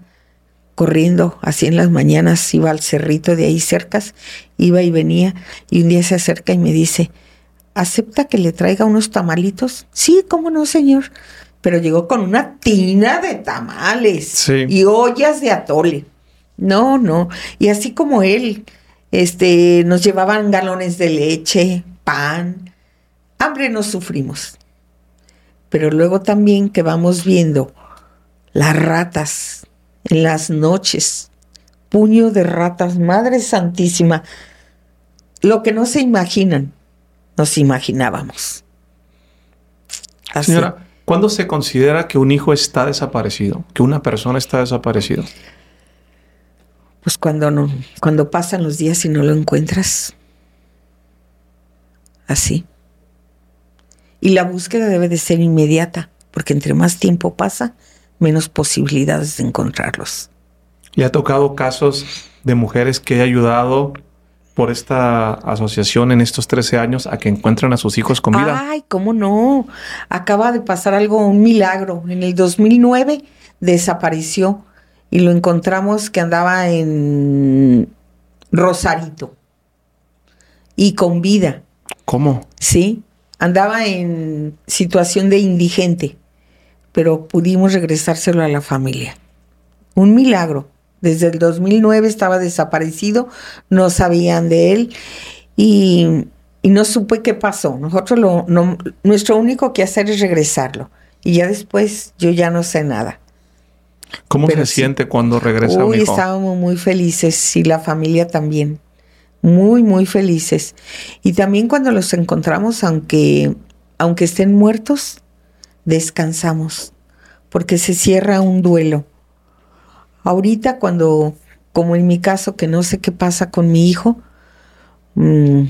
corriendo así en las mañanas, iba al cerrito de ahí cercas, iba y venía, y un día se acerca y me dice, ¿acepta que le traiga unos tamalitos? Sí, cómo no, señor. Pero llegó con una tina de tamales y ollas de atole. No, no. Y así como él, este, nos llevaban galones de leche, pan. Hambre no sufrimos. Pero luego también que vamos viendo las ratas en las noches, puño de ratas, Madre Santísima, lo que no se imaginan, nos imaginábamos. Señora, ¿cuándo se considera que un hijo está desaparecido, que una persona está desaparecida? Pues cuando no, cuando pasan los días y no lo encuentras. Así. Y la búsqueda debe de ser inmediata, porque entre más tiempo pasa, menos posibilidades de encontrarlos. ¿Y ha tocado casos de mujeres que he ayudado por esta asociación en estos 13 años a que encuentren a sus hijos con vida? Ay, ¿cómo no? Acaba de pasar algo, un milagro. En el 2009 desapareció y lo encontramos que andaba en Rosarito y con vida. ¿Cómo? Sí, andaba en situación de indigente pero pudimos regresárselo a la familia. Un milagro. Desde el 2009 estaba desaparecido, no sabían de él y, no supe qué pasó. Nosotros lo, nuestro único que hacer es regresarlo y ya después yo ya no sé nada. ¿Cómo se siente cuando regresa Uy, estábamos muy felices y la familia también. Muy, muy felices. Y también cuando los encontramos, aunque, aunque estén muertos, descansamos, porque se cierra un duelo. Ahorita cuando, como en mi caso, que no sé qué pasa con mi hijo, mm,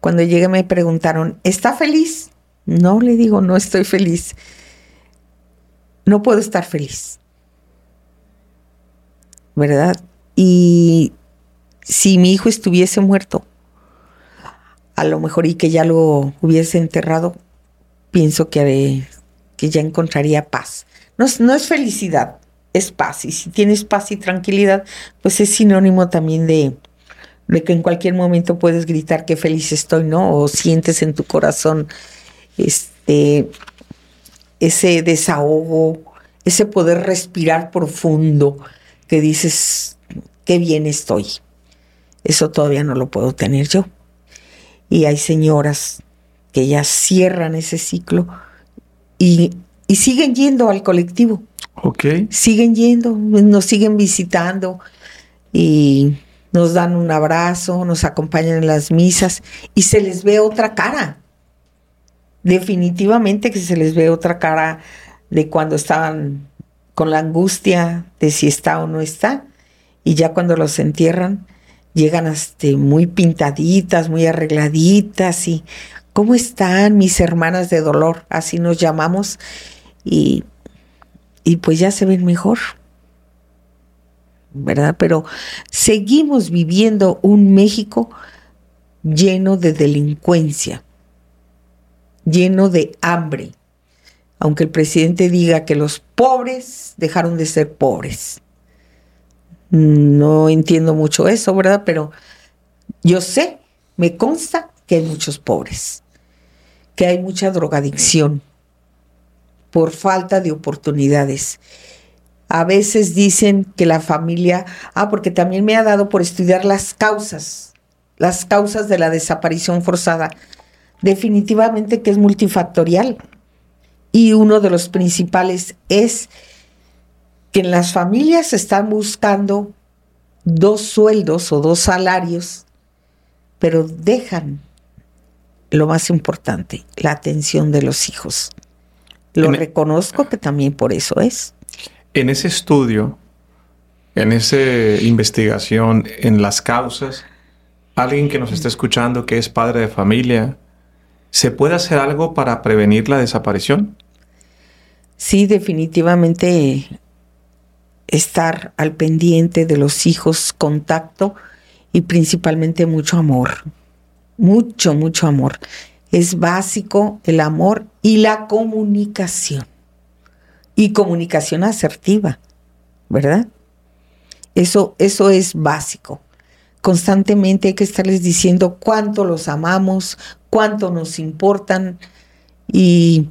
cuando llegué me preguntaron, ¿está feliz? No, le digo, no estoy feliz. No puedo estar feliz. ¿Verdad? Y si mi hijo estuviese muerto, a lo mejor y que ya lo hubiese enterrado, pienso que, que ya encontraría paz. No, no es felicidad, es paz. Y si tienes paz y tranquilidad, pues es sinónimo también de, de que en cualquier momento puedes gritar qué feliz estoy, ¿no? O sientes en tu corazón este, ese desahogo, ese poder respirar profundo que dices, qué bien estoy. Eso todavía no lo puedo tener yo. Y hay señoras que ya cierran ese ciclo y, siguen yendo al colectivo. Ok. Siguen yendo, nos siguen visitando y nos dan un abrazo, nos acompañan en las misas y se les ve otra cara. Definitivamente que se les ve otra cara de cuando estaban con la angustia de si está o no está. Y ya cuando los entierran, llegan hasta muy pintaditas, muy arregladitas y ¿Cómo están mis hermanas de dolor? Así nos llamamos. Y, y pues ya se ven mejor. ¿Verdad? Pero seguimos viviendo un México lleno de delincuencia, lleno de hambre. Aunque el presidente diga que los pobres dejaron de ser pobres. No entiendo mucho eso, ¿verdad? Pero yo sé, me consta que hay muchos pobres que hay mucha drogadicción por falta de oportunidades. A veces dicen que la familia, ah, porque también me ha dado por estudiar las causas, las causas de la desaparición forzada. Definitivamente que es multifactorial. Y uno de los principales es que en las familias están buscando dos sueldos o dos salarios, pero dejan lo más importante, la atención de los hijos. Lo En- reconozco que también por eso es. En ese estudio, en esa investigación, en las causas, alguien que nos está escuchando que es padre de familia, ¿se puede hacer algo para prevenir la desaparición? Sí, definitivamente estar al pendiente de los hijos, contacto y principalmente mucho amor. Mucho, mucho amor. Es básico el amor y la comunicación. Y comunicación asertiva, ¿verdad? Eso, eso es básico. Constantemente hay que estarles diciendo cuánto los amamos, cuánto nos importan y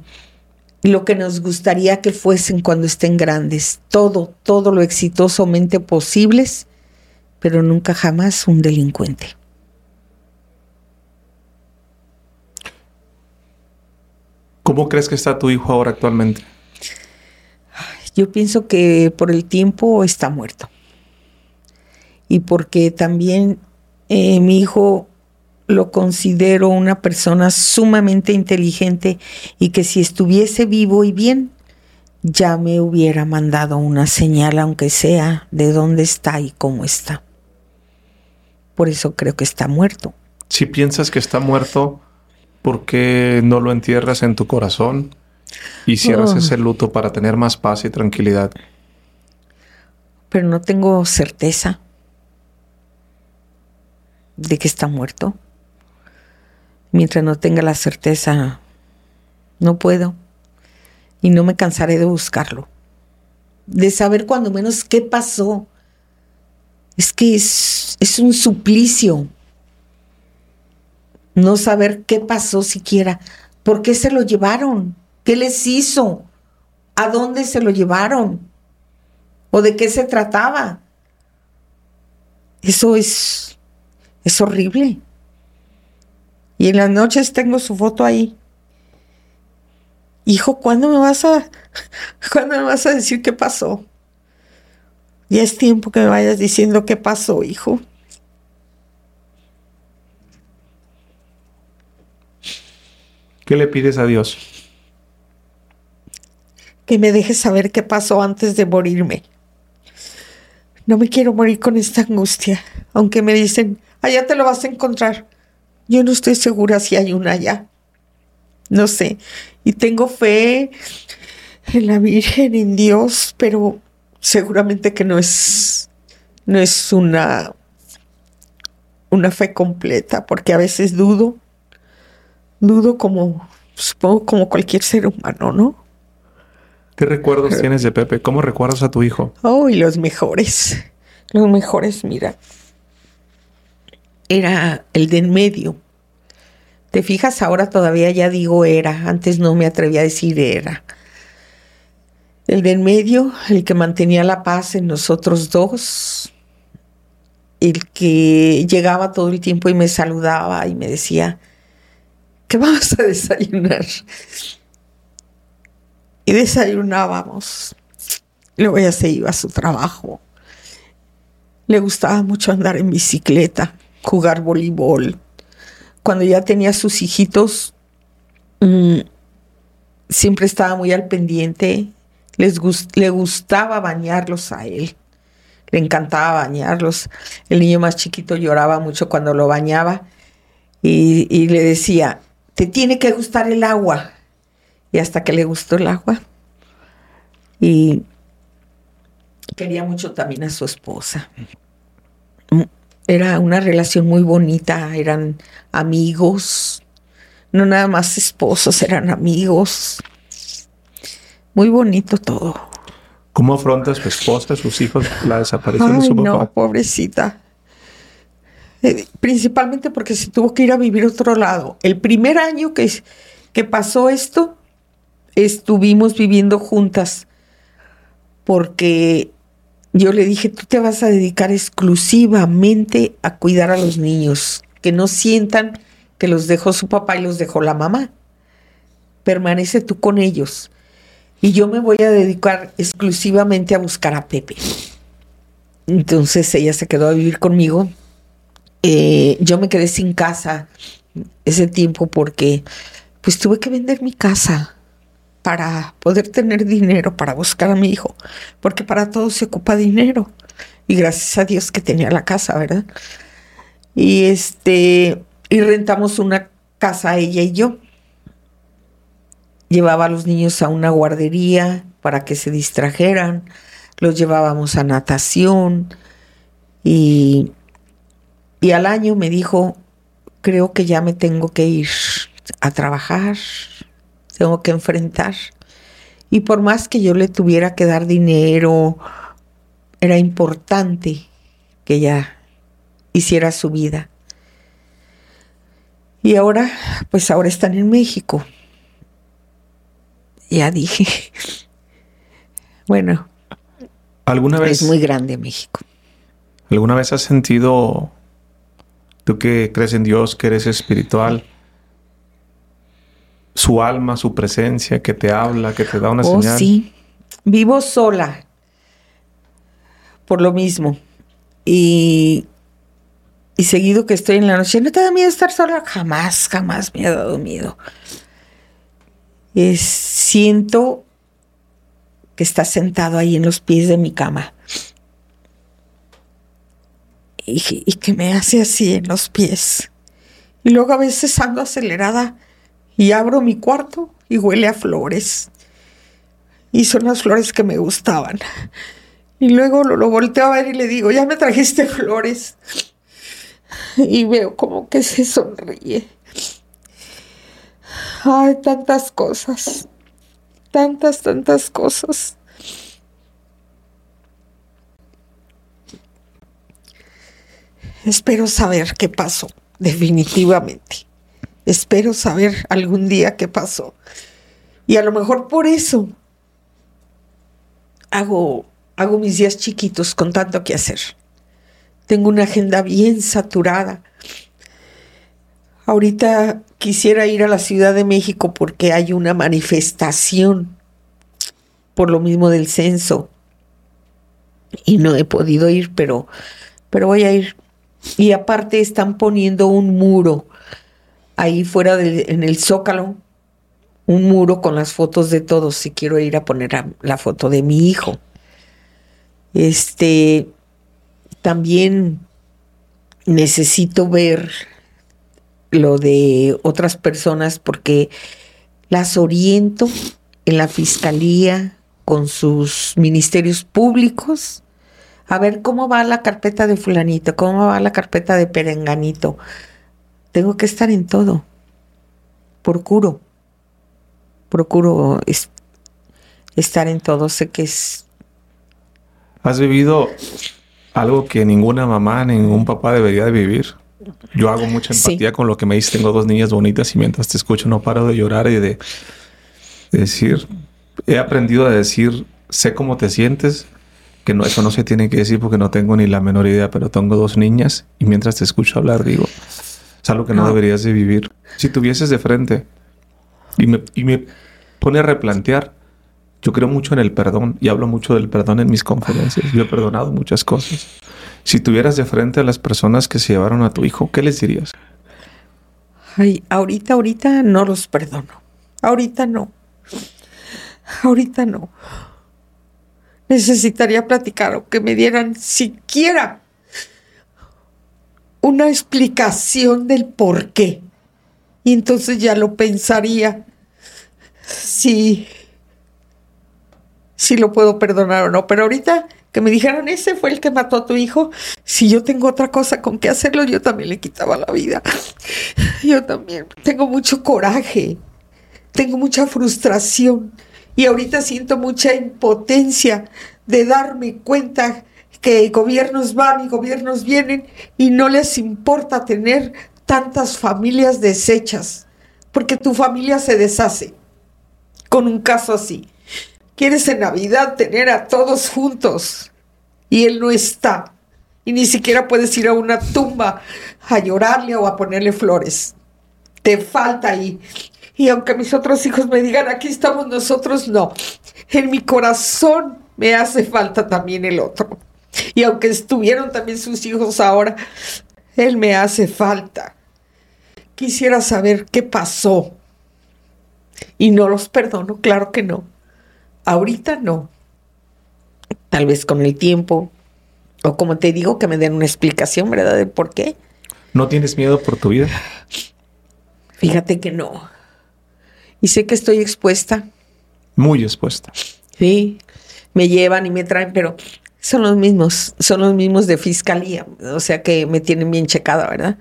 lo que nos gustaría que fuesen cuando estén grandes. Todo, todo lo exitosamente posibles, pero nunca jamás un delincuente. ¿Cómo crees que está tu hijo ahora actualmente? Yo pienso que por el tiempo está muerto. Y porque también eh, mi hijo lo considero una persona sumamente inteligente y que si estuviese vivo y bien, ya me hubiera mandado una señal, aunque sea de dónde está y cómo está. Por eso creo que está muerto. Si piensas que está muerto, ¿por qué no lo entierras en tu corazón y cierras Oh. ese luto para tener más paz y tranquilidad? Pero no tengo certeza de que está muerto. Mientras no tenga la certeza, no puedo. Y no me cansaré de buscarlo. De saber cuando menos qué pasó. Es que es, es un suplicio. No saber qué pasó siquiera. ¿Por qué se lo llevaron? ¿Qué les hizo? ¿A dónde se lo llevaron? ¿O de qué se trataba? Eso es, es horrible. Y en las noches tengo su foto ahí. Hijo, ¿cuándo me vas a, cuándo me vas a decir qué pasó? Ya es tiempo que me vayas diciendo qué pasó, hijo. ¿Qué le pides a Dios? Que me dejes saber qué pasó antes de morirme. No me quiero morir con esta angustia, aunque me dicen, allá te lo vas a encontrar. Yo no estoy segura si hay una allá. No sé. Y tengo fe en la Virgen, en Dios, pero seguramente que no es, no es una, una fe completa, porque a veces dudo, dudo como, supongo como cualquier ser humano, ¿no? ¿Qué recuerdos tienes de Pepe? ¿Cómo recuerdas a tu hijo? Oh, y los mejores. Los mejores, mira. Era el de en medio. Te fijas, ahora todavía ya digo era. Antes no me atrevía a decir era. El de en medio, el que mantenía la paz en nosotros dos. El que llegaba todo el tiempo y me saludaba y me decía, ¿qué vamos a desayunar? Y desayunábamos. Luego ya se iba a su trabajo. Le gustaba mucho andar en bicicleta, jugar voleibol. Cuando ya tenía sus hijitos, mm, siempre estaba muy al pendiente. Les le gustaba bañarlos a él. Le encantaba bañarlos. El niño más chiquito lloraba mucho cuando lo bañaba y le decía, te tiene que gustar el agua. Y hasta que le gustó el agua. Y quería mucho también a su esposa. Mm, Era una relación muy bonita, eran amigos, no nada más esposos, eran amigos. Muy bonito todo. ¿Cómo afronta su esposa, sus hijos, la desaparición de su no, papá? pobrecita. Eh, principalmente porque se tuvo que ir a vivir a otro lado. El primer año que, que pasó esto, estuvimos viviendo juntas porque yo le dije, tú te vas a dedicar exclusivamente a cuidar a los niños, que no sientan que los dejó su papá y los dejó la mamá. Permanece tú con ellos. Y yo me voy a dedicar exclusivamente a buscar a Pepe. Entonces ella se quedó a vivir conmigo. Eh, yo me quedé sin casa ese tiempo porque pues tuve que vender mi casa. para poder tener dinero para buscar a mi hijo, porque para todo se ocupa dinero. Y gracias a Dios que tenía la casa, ¿verdad? Y este, y rentamos una casa ella y yo. Llevaba a los niños a una guardería para que se distrajeran, los llevábamos a natación y, y al año me dijo, creo que ya me tengo que ir a trabajar, tengo que enfrentar. Y por más que yo le tuviera que dar dinero, era importante que ella hiciera su vida. Y ahora, pues ahora están en México. Ya dije. Bueno. ¿Alguna vez? Es muy grande México. ¿Alguna vez has sentido, tú que crees en Dios, que eres espiritual, su alma, su presencia, que te habla, que te da una oh, señal. Sí, vivo sola, por lo mismo. Y, y seguido que estoy en la noche, ¿no te da miedo estar sola? Jamás, jamás me ha dado miedo. siento que está sentado ahí en los pies de mi cama. Y, que me hace así en los pies. Y luego a veces ando acelerada y abro mi cuarto y huele a flores. Y son las flores que me gustaban. Y luego lo, lo volteo a ver y le digo, ya me trajiste flores. Y veo como que se sonríe. Ay, tantas cosas. Tantas, tantas cosas. Espero saber qué pasó, definitivamente. Espero saber algún día qué pasó. Y a lo mejor por eso hago, hago mis días chiquitos con tanto que hacer. Tengo una agenda bien saturada. Ahorita quisiera ir a la Ciudad de México porque hay una manifestación por lo mismo del censo. Y no he podido ir, pero, pero voy a ir. Y aparte están poniendo un muro ahí fuera en el zócalo un muro con las fotos de todos si quiero ir a poner la foto de mi hijo. Este también necesito ver lo de otras personas porque las oriento en la fiscalía con sus ministerios públicos a ver cómo va la carpeta de fulanito, cómo va la carpeta de perenganito tengo que estar en todo. Procuro. Procuro estar en todo. Sé que es. Has vivido algo que ninguna mamá, ningún papá debería de vivir. Yo hago mucha empatía con lo que me dices. Tengo dos niñas bonitas y mientras te escucho no paro de llorar y de, de decir. He aprendido a decir, sé cómo te sientes, que no, eso no se tiene que decir porque no tengo ni la menor idea, pero tengo dos niñas y mientras te escucho hablar digo, es algo que no, deberías de vivir. Si tuvieses de frente y me, y me pone a replantear, yo creo mucho en el perdón y hablo mucho del perdón en mis conferencias. Yo he perdonado muchas cosas. Si tuvieras de frente a las personas que se llevaron a tu hijo, ¿qué les dirías? Ay, ahorita, ahorita no los perdono. Ahorita no. Ahorita no. Necesitaría platicar o que me dieran siquiera una explicación del por qué. Y entonces ya lo pensaría si, si lo puedo perdonar o no. Pero ahorita que me dijeron, ese fue el que mató a tu hijo, si yo tengo otra cosa con qué hacerlo, yo también le quitaba la vida. Yo también tengo mucho coraje, tengo mucha frustración y ahorita siento mucha impotencia de darme cuenta que gobiernos van y gobiernos vienen y no les importa tener tantas familias deshechas, porque tu familia se deshace con un caso así. Quieres en Navidad tener a todos juntos y él no está. Y ni siquiera puedes ir a una tumba a llorarle o a ponerle flores. Te falta ahí. Y aunque mis otros hijos me digan, aquí estamos nosotros, no. En mi corazón me hace falta también el otro. Y aunque estuvieron también sus hijos ahora, él me hace falta. Quisiera saber qué pasó. Y no los perdono, claro que no. Ahorita no. Tal vez con el tiempo. O como te digo, que me den una explicación, ¿verdad? De por qué. ¿No tienes miedo por tu vida? Fíjate que no. Y sé que estoy expuesta. Muy expuesta. Sí. Me llevan y me traen, pero son los mismos, son los mismos de fiscalía. O sea que me tienen bien checada, ¿verdad?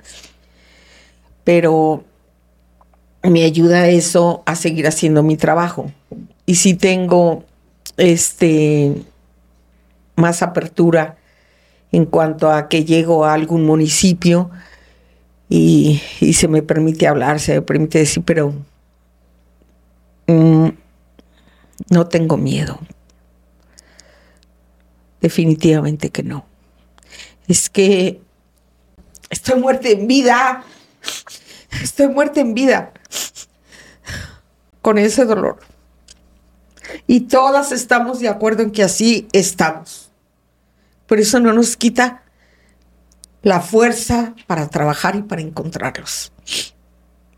Pero me ayuda eso a seguir haciendo mi trabajo. Y si tengo este más apertura en cuanto a que llego a algún municipio y, se me permite hablar, se me permite decir, pero mm, no tengo miedo. Definitivamente que no. Es que estoy muerta en vida. Estoy muerta en vida con ese dolor. Y todas estamos de acuerdo en que así estamos. Por eso no nos quita la fuerza para trabajar y para encontrarlos.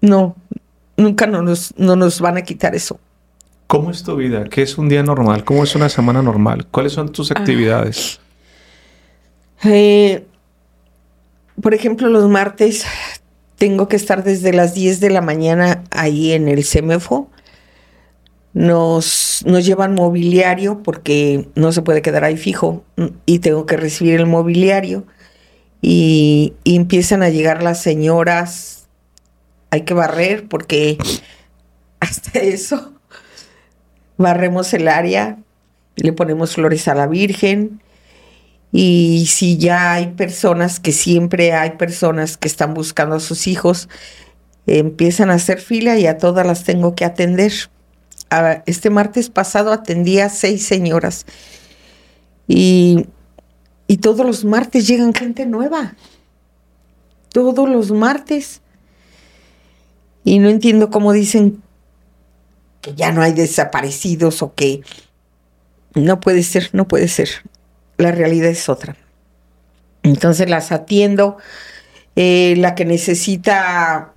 No, nunca nos, no nos van a quitar eso. ¿Cómo es tu vida? ¿Qué es un día normal? ¿Cómo es una semana normal? ¿Cuáles son tus actividades? Eh, por ejemplo, los martes tengo que estar desde las 10 de la mañana ahí en el CEMEFO. Nos, nos llevan mobiliario porque no se puede quedar ahí fijo y tengo que recibir el mobiliario. Y, y empiezan a llegar las señoras. Hay que barrer porque hasta eso barremos el área, le ponemos flores a la Virgen y si ya hay personas, que siempre hay personas que están buscando a sus hijos, empiezan a hacer fila y a todas las tengo que atender. Este martes pasado atendí a seis señoras y, y todos los martes llegan gente nueva. Todos los martes. Y no entiendo cómo dicen que ya no hay desaparecidos o que no puede ser, no puede ser la realidad es otra. Entonces las atiendo. Eh, la que necesita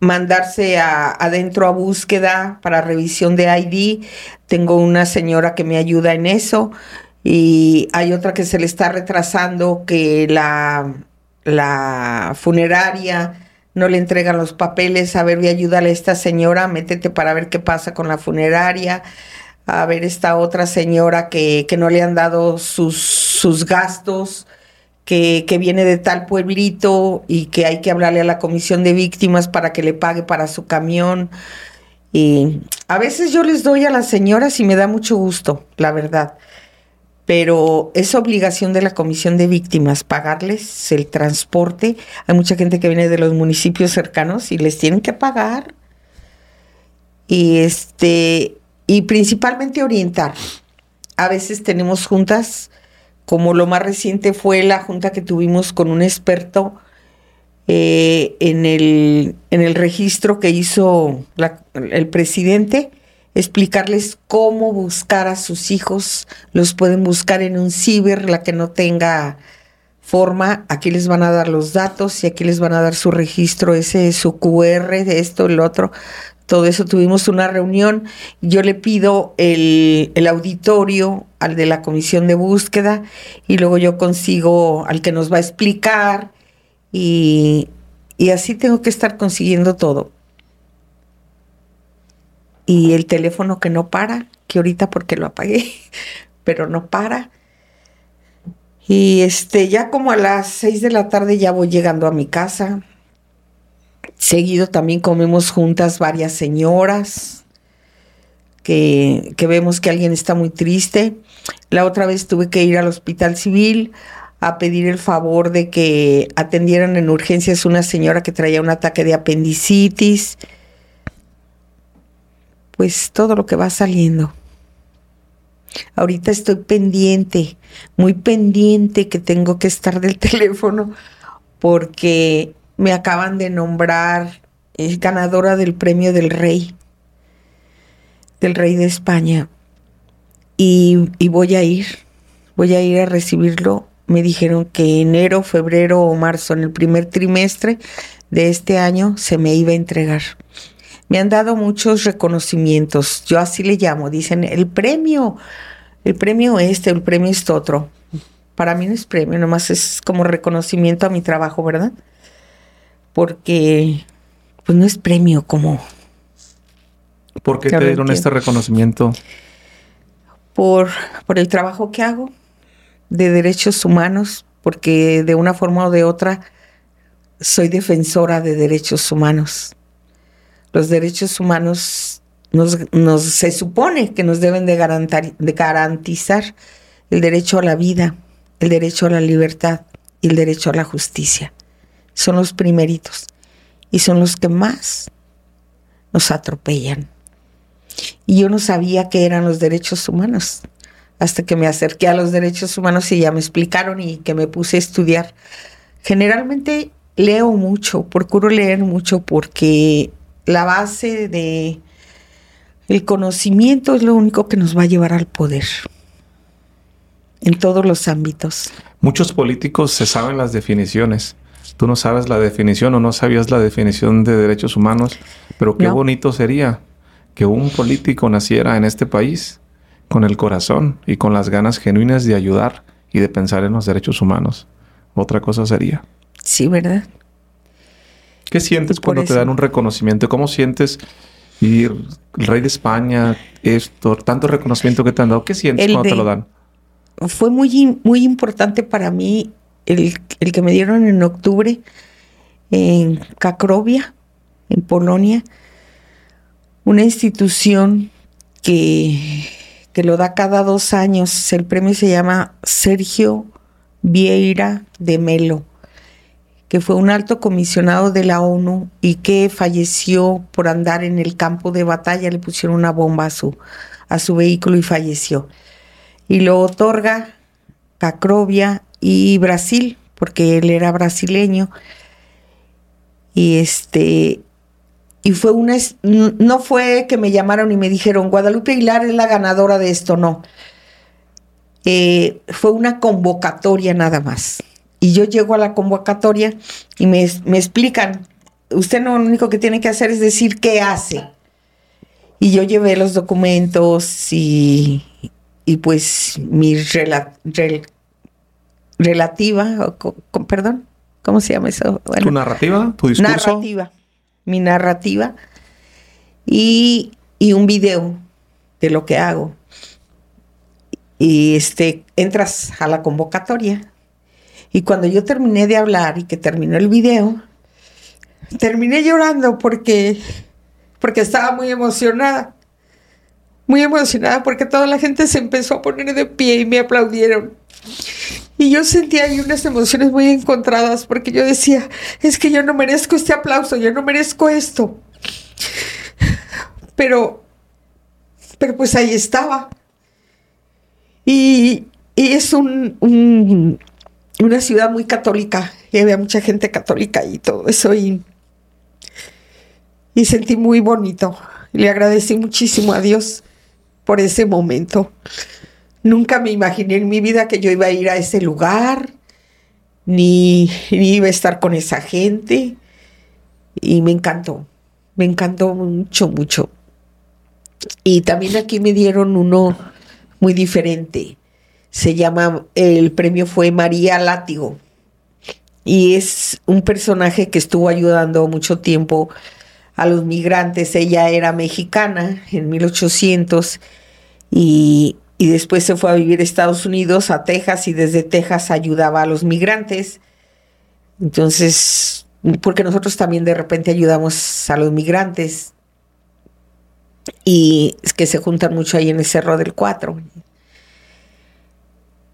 mandarse adentro a búsqueda para revisión de ID, tengo una señora que me ayuda en eso y hay otra que se le está retrasando que la funeraria no le entregan los papeles, a ver, voy a a esta señora, métete para ver qué pasa con la funeraria a ver esta otra señora que, no le han dado sus, sus gastos, que, que, viene de tal pueblito y que hay que hablarle a la comisión de víctimas para que le pague para su camión. Y a veces yo les doy a las señoras y me da mucho gusto, la verdad. Pero es obligación de la comisión de víctimas pagarles el transporte. Hay mucha gente que viene de los municipios cercanos y les tienen que pagar. Y este, y principalmente orientar. A veces tenemos juntas, como lo más reciente fue la junta que tuvimos con un experto eh, en, el, en el registro que hizo el presidente, explicarles cómo buscar a sus hijos. Los pueden buscar en un ciber, la que no tenga forma, aquí les van a dar los datos y aquí les van a dar su registro, ese su QR, de esto, el otro, todo eso tuvimos una reunión. Yo le pido el, auditorio al de la comisión de búsqueda y luego yo consigo al que nos va a explicar y, y así tengo que estar consiguiendo todo. Y el teléfono que no para, que ahorita porque lo apagué, pero no para. Y este, ya como a las seis de la tarde ya voy llegando a mi casa. Seguido también comemos juntas varias señoras que, vemos que alguien está muy triste. La otra vez tuve que ir al hospital civil a pedir el favor de que atendieran en urgencias una señora que traía un ataque de apendicitis. Pues todo lo que va saliendo. Ahorita estoy pendiente, muy pendiente que tengo que estar del teléfono porque me acaban de nombrar es ganadora del premio del rey, del rey de España. Y, voy a ir, voy a ir a recibirlo. Me dijeron que enero, febrero o marzo, en el primer trimestre de este año, se me iba a entregar. Me han dado muchos reconocimientos, yo así le llamo, dicen el premio, el premio este, el premio este otro. Para mí no es premio, nomás es como reconocimiento a mi trabajo, ¿verdad? Porque pues no es premio como... ¿Por qué te dieron este reconocimiento? Por, por el trabajo que hago de derechos humanos, porque de una forma o de otra soy defensora de derechos humanos. Los derechos humanos nos, se supone que nos deben de, garantizar el derecho a la vida, el derecho a la libertad y el derecho a la justicia. Son los primeritos y son los que más nos atropellan. Y yo no sabía qué eran los derechos humanos hasta que me acerqué a los derechos humanos y ya me explicaron y que me puse a estudiar. Generalmente leo mucho, procuro leer mucho porque la base de el conocimiento es lo único que nos va a llevar al poder en todos los ámbitos. Muchos políticos se saben las definiciones. Tú no sabes la definición o no sabías la definición de derechos humanos, pero qué bonito sería que un político naciera en este país con el corazón y con las ganas genuinas de ayudar y de pensar en los derechos humanos. Otra cosa sería. Sí, ¿verdad? ¿Qué sientes cuando te dan un reconocimiento? ¿Cómo sientes ir el rey de España, esto, tanto reconocimiento que te han dado? ¿Qué sientes cuando te lo dan? Fue muy, muy importante para mí el, el que me dieron en octubre en Cacrovia, en Polonia, una institución que que lo da cada dos años. El premio se llama Sergio Vieira de Melo, que fue un alto comisionado de la ONU y que falleció por andar en el campo de batalla. Le pusieron una bomba a su, vehículo y falleció. Y lo otorga Cacrovia y Brasil, porque él era brasileño. Y este, y fue una, no fue que me llamaron y me dijeron, Guadalupe Aguilar es la ganadora de esto, no. Eh, fue una convocatoria nada más. Y yo llego a la convocatoria y me, explican, usted no lo único que tiene que hacer es decir qué hace. Y yo llevé los documentos y, y pues mi relativa, perdón, ¿cómo se llama eso? ¿Tu narrativa? ¿Tu discurso? Narrativa mi narrativa y, un video de lo que hago. Y este, entras a la convocatoria. Y cuando yo terminé de hablar y que terminó el video, terminé llorando porque, porque estaba muy emocionada. Muy emocionada porque toda la gente se empezó a poner de pie y me aplaudieron. Y yo sentía ahí unas emociones muy encontradas porque yo decía, es que yo no merezco este aplauso, yo no merezco esto. Pero, pero pues ahí estaba. Y, es un, una ciudad muy católica, y había mucha gente católica y todo eso. Y, y sentí muy bonito. Le agradecí muchísimo a Dios por ese momento. Nunca me imaginé en mi vida que yo iba a ir a ese lugar, ni, iba a estar con esa gente. Y me encantó, me encantó mucho, mucho. Y también aquí me dieron uno muy diferente. Se llama, el premio fue María Látigo. Y es un personaje que estuvo ayudando mucho tiempo a los migrantes. Ella era mexicana en 1800 y y después se fue a vivir a Estados Unidos, a Texas, y desde Texas ayudaba a los migrantes. Entonces, porque nosotros también de repente ayudamos a los migrantes y es que se juntan mucho ahí en el Cerro del Cuatro.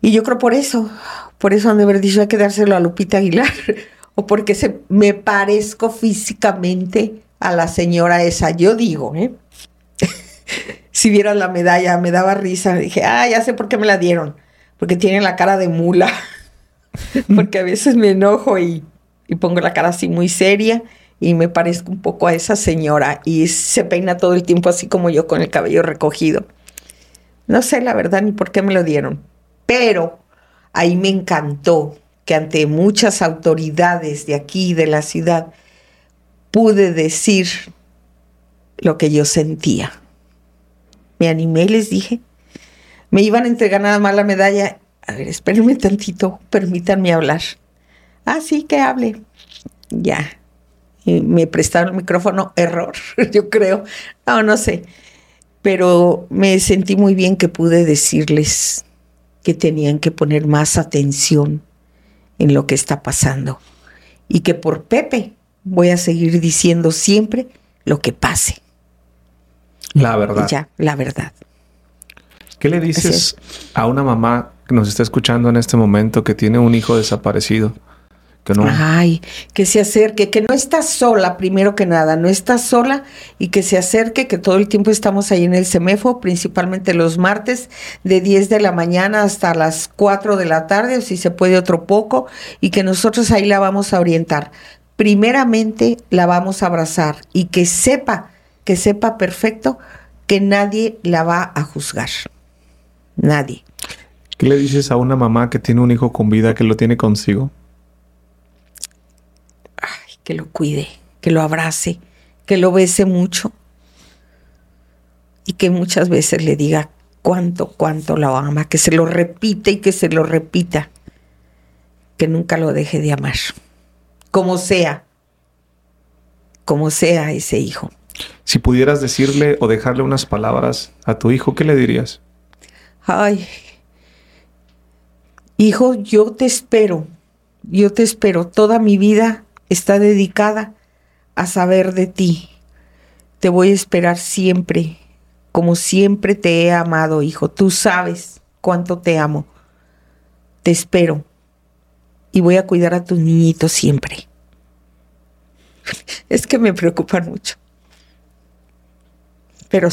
Y yo creo por eso, por eso han de haber dicho hay que dárselo a Lupita Aguilar, o porque se, me parezco físicamente a la señora esa, yo digo, ¿eh? si vieras la medalla, me daba risa. Dije, ah, ya sé por qué me la dieron. Porque tiene la cara de mula. Porque a veces me enojo y, pongo la cara así muy seria y me parezco un poco a esa señora y se peina todo el tiempo así como yo con el cabello recogido. No sé la verdad ni por qué me lo dieron, pero ahí me encantó que ante muchas autoridades de aquí, de la ciudad, pude decir lo que yo sentía. Me animé y les dije, me iban a entregar nada más la medalla. A ver, espérenme tantito, permítanme hablar. Ah, sí, que hable. Ya. Me prestaron el micrófono, error, yo creo. No, no sé. Pero me sentí muy bien que pude decirles que tenían que poner más atención en lo que está pasando. Y que por Pepe voy a seguir diciendo siempre lo que pase. La verdad. Ya, la verdad. ¿Qué le dices a una mamá que nos está escuchando en este momento que tiene un hijo desaparecido? Que no... Ay, que se acerque, que no está sola, primero que nada, no está sola y que se acerque, que todo el tiempo estamos ahí en el CEMEFO, principalmente los martes, de 10 de la mañana hasta las 4 de la tarde, o si se puede otro poco, y que nosotros ahí la vamos a orientar. Primeramente la vamos a abrazar y que sepa, que sepa perfecto que nadie la va a juzgar. Nadie. ¿Qué le dices a una mamá que tiene un hijo con vida que lo tiene consigo? Que lo cuide, que lo abrace, que lo bese mucho y que muchas veces le diga cuánto, cuánto lo ama, que se lo repite y que se lo repita, que nunca lo deje de amar, como sea, como sea ese hijo. Si pudieras decirle o dejarle unas palabras a tu hijo, ¿qué le dirías? ay, hijo, yo te espero, yo te espero, toda mi vida está dedicada a saber de ti. Te voy a esperar siempre, como siempre te he amado, hijo. Tú sabes cuánto te amo. Te espero y voy a cuidar a tus niñitos siempre. Es que me preocupan mucho. Pero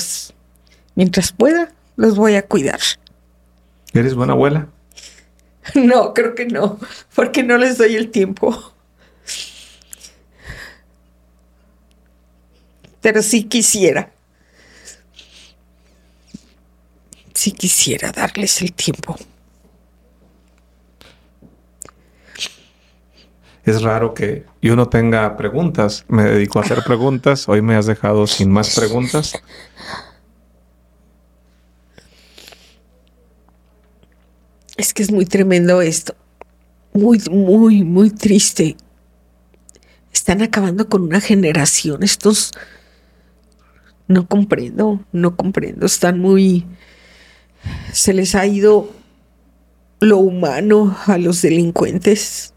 mientras pueda, los voy a cuidar. ¿Eres buena abuela? No, creo que no, porque no les doy el tiempo. Pero sí quisiera. Sí quisiera darles el tiempo. Es raro que yo no tenga preguntas. Me dedico a hacer preguntas. Hoy me has dejado sin más preguntas. Es que es muy tremendo esto. Muy, muy, muy triste. Están acabando con una generación. Estos... No comprendo, no comprendo. Están muy... Se les ha ido lo humano a los delincuentes.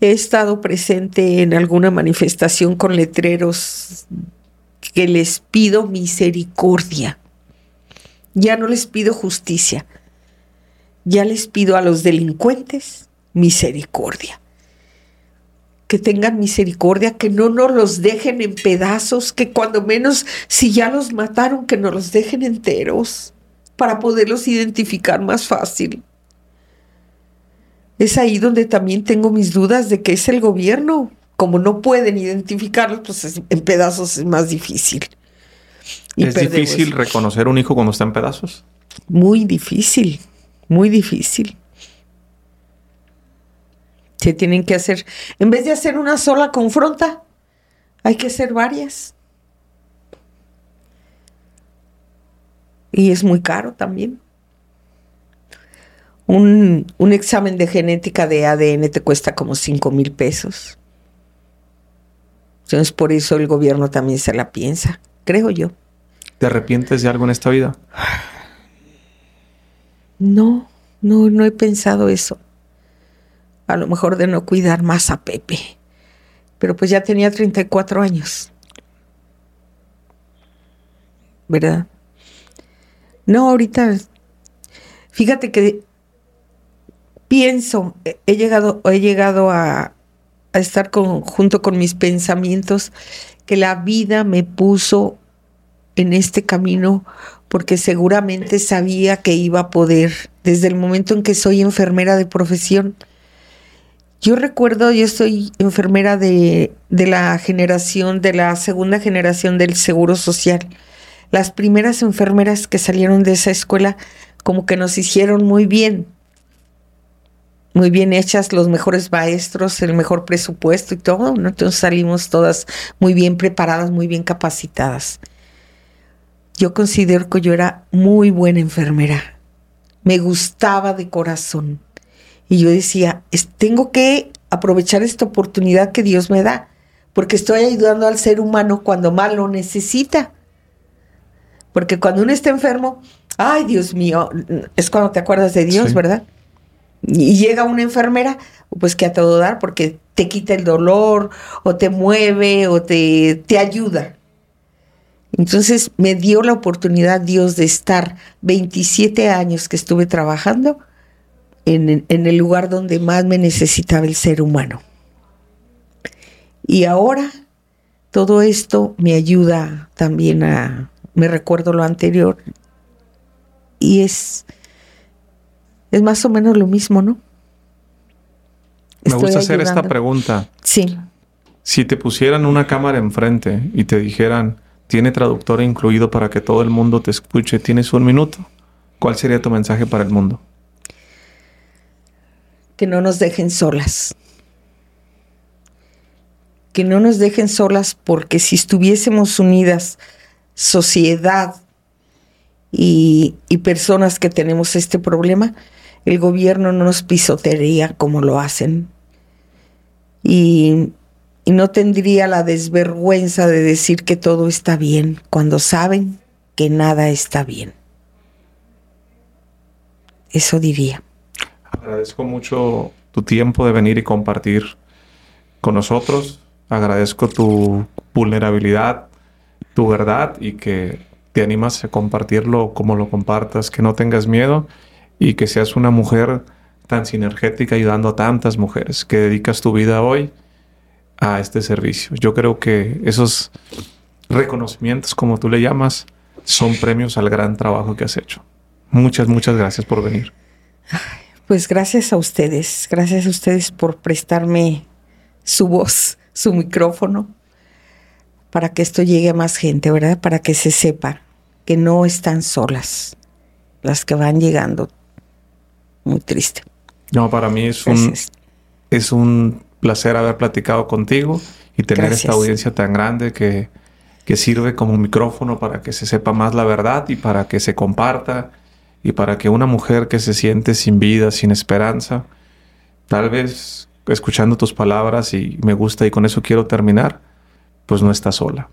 He estado presente en alguna manifestación con letreros que les pido misericordia. Ya no les pido justicia, ya les pido a los delincuentes misericordia. Que tengan misericordia, que no nos los dejen en pedazos, que cuando menos si ya los mataron, que nos los dejen enteros para poderlos identificar más fácil. Es ahí donde también tengo mis dudas de que es el gobierno. Como no pueden identificarlos, pues en pedazos es más difícil. ¿Es difícil reconocer un hijo cuando está en pedazos? Muy difícil muy difícil. Se tienen que hacer, en vez de hacer una sola confronta, hay que hacer varias. Y es muy caro también. Un, un, examen de genética de ADN te cuesta como 5 mil pesos. Entonces por eso el gobierno también se la piensa, creo yo. ¿Te arrepientes de algo en esta vida? No, no, no he pensado eso. A lo mejor de no cuidar más a Pepe. Pero pues ya tenía 34 años. ¿Verdad? No, ahorita, fíjate que pienso, he llegado, he llegado a, estar junto con mis pensamientos que la vida me puso en este camino porque seguramente sabía que iba a poder desde el momento en que soy enfermera de profesión. Yo recuerdo, yo soy enfermera de, de la generación, de la segunda generación del Seguro Social. Las primeras enfermeras que salieron de esa escuela como que nos hicieron muy bien. muy bien hechas, los mejores maestros, el mejor presupuesto y todo. Entonces salimos todas muy bien preparadas, muy bien capacitadas. Yo considero que yo era muy buena enfermera. Me gustaba de corazón. Y yo decía, tengo que aprovechar esta oportunidad que Dios me da, porque estoy ayudando al ser humano cuando más lo necesita. Porque cuando uno está enfermo, ay Dios mío, es cuando te acuerdas de Dios, ¿verdad? Y llega una enfermera, pues que a todo dar, porque te quita el dolor, o te mueve, o te, te ayuda. Entonces me dio la oportunidad Dios de estar 27 años que estuve trabajando en, en, el lugar donde más me necesitaba el ser humano. Y ahora todo esto me ayuda también a, me recuerdo lo anterior, y es, es más o menos lo mismo, ¿no? Me gusta hacer esta pregunta. Sí. Si te pusieran una cámara enfrente y te dijeran, tiene traductor incluido para que todo el mundo te escuche, tienes un minuto, ¿cuál sería tu mensaje para el mundo? Que no nos dejen solas. Que no nos dejen solas porque si estuviésemos unidas, sociedad, y, personas que tenemos este problema, el gobierno no nos pisotearía como lo hacen. Y, no tendría la desvergüenza de decir que todo está bien cuando saben que nada está bien. Eso diría. Agradezco mucho tu tiempo de venir y compartir con nosotros. Agradezco tu vulnerabilidad, tu verdad y que te animas a compartirlo como lo compartas, que no tengas miedo y que seas una mujer tan sinergética ayudando a tantas mujeres, que dedicas tu vida hoy a este servicio. Yo creo que esos reconocimientos, como tú le llamas, son premios al gran trabajo que has hecho. Muchas, muchas gracias por venir. Pues gracias a ustedes, gracias a ustedes por prestarme su voz, su micrófono, para que esto llegue a más gente, ¿verdad? Para que se sepa que no están solas, las que van llegando. Muy triste. No, para mí es un, es un placer haber platicado contigo y tener esta audiencia tan grande que, que sirve como micrófono para que se sepa más la verdad y para que se comparta y para que una mujer que se siente sin vida, sin esperanza, tal vez escuchando tus palabras y me gusta y con eso quiero terminar, pues no está sola.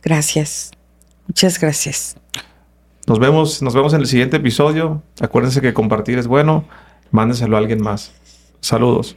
Gracias. Muchas gracias. Nos vemos, nos vemos en el siguiente episodio. Acuérdense que compartir es bueno. Mándenselo a alguien más. Saludos.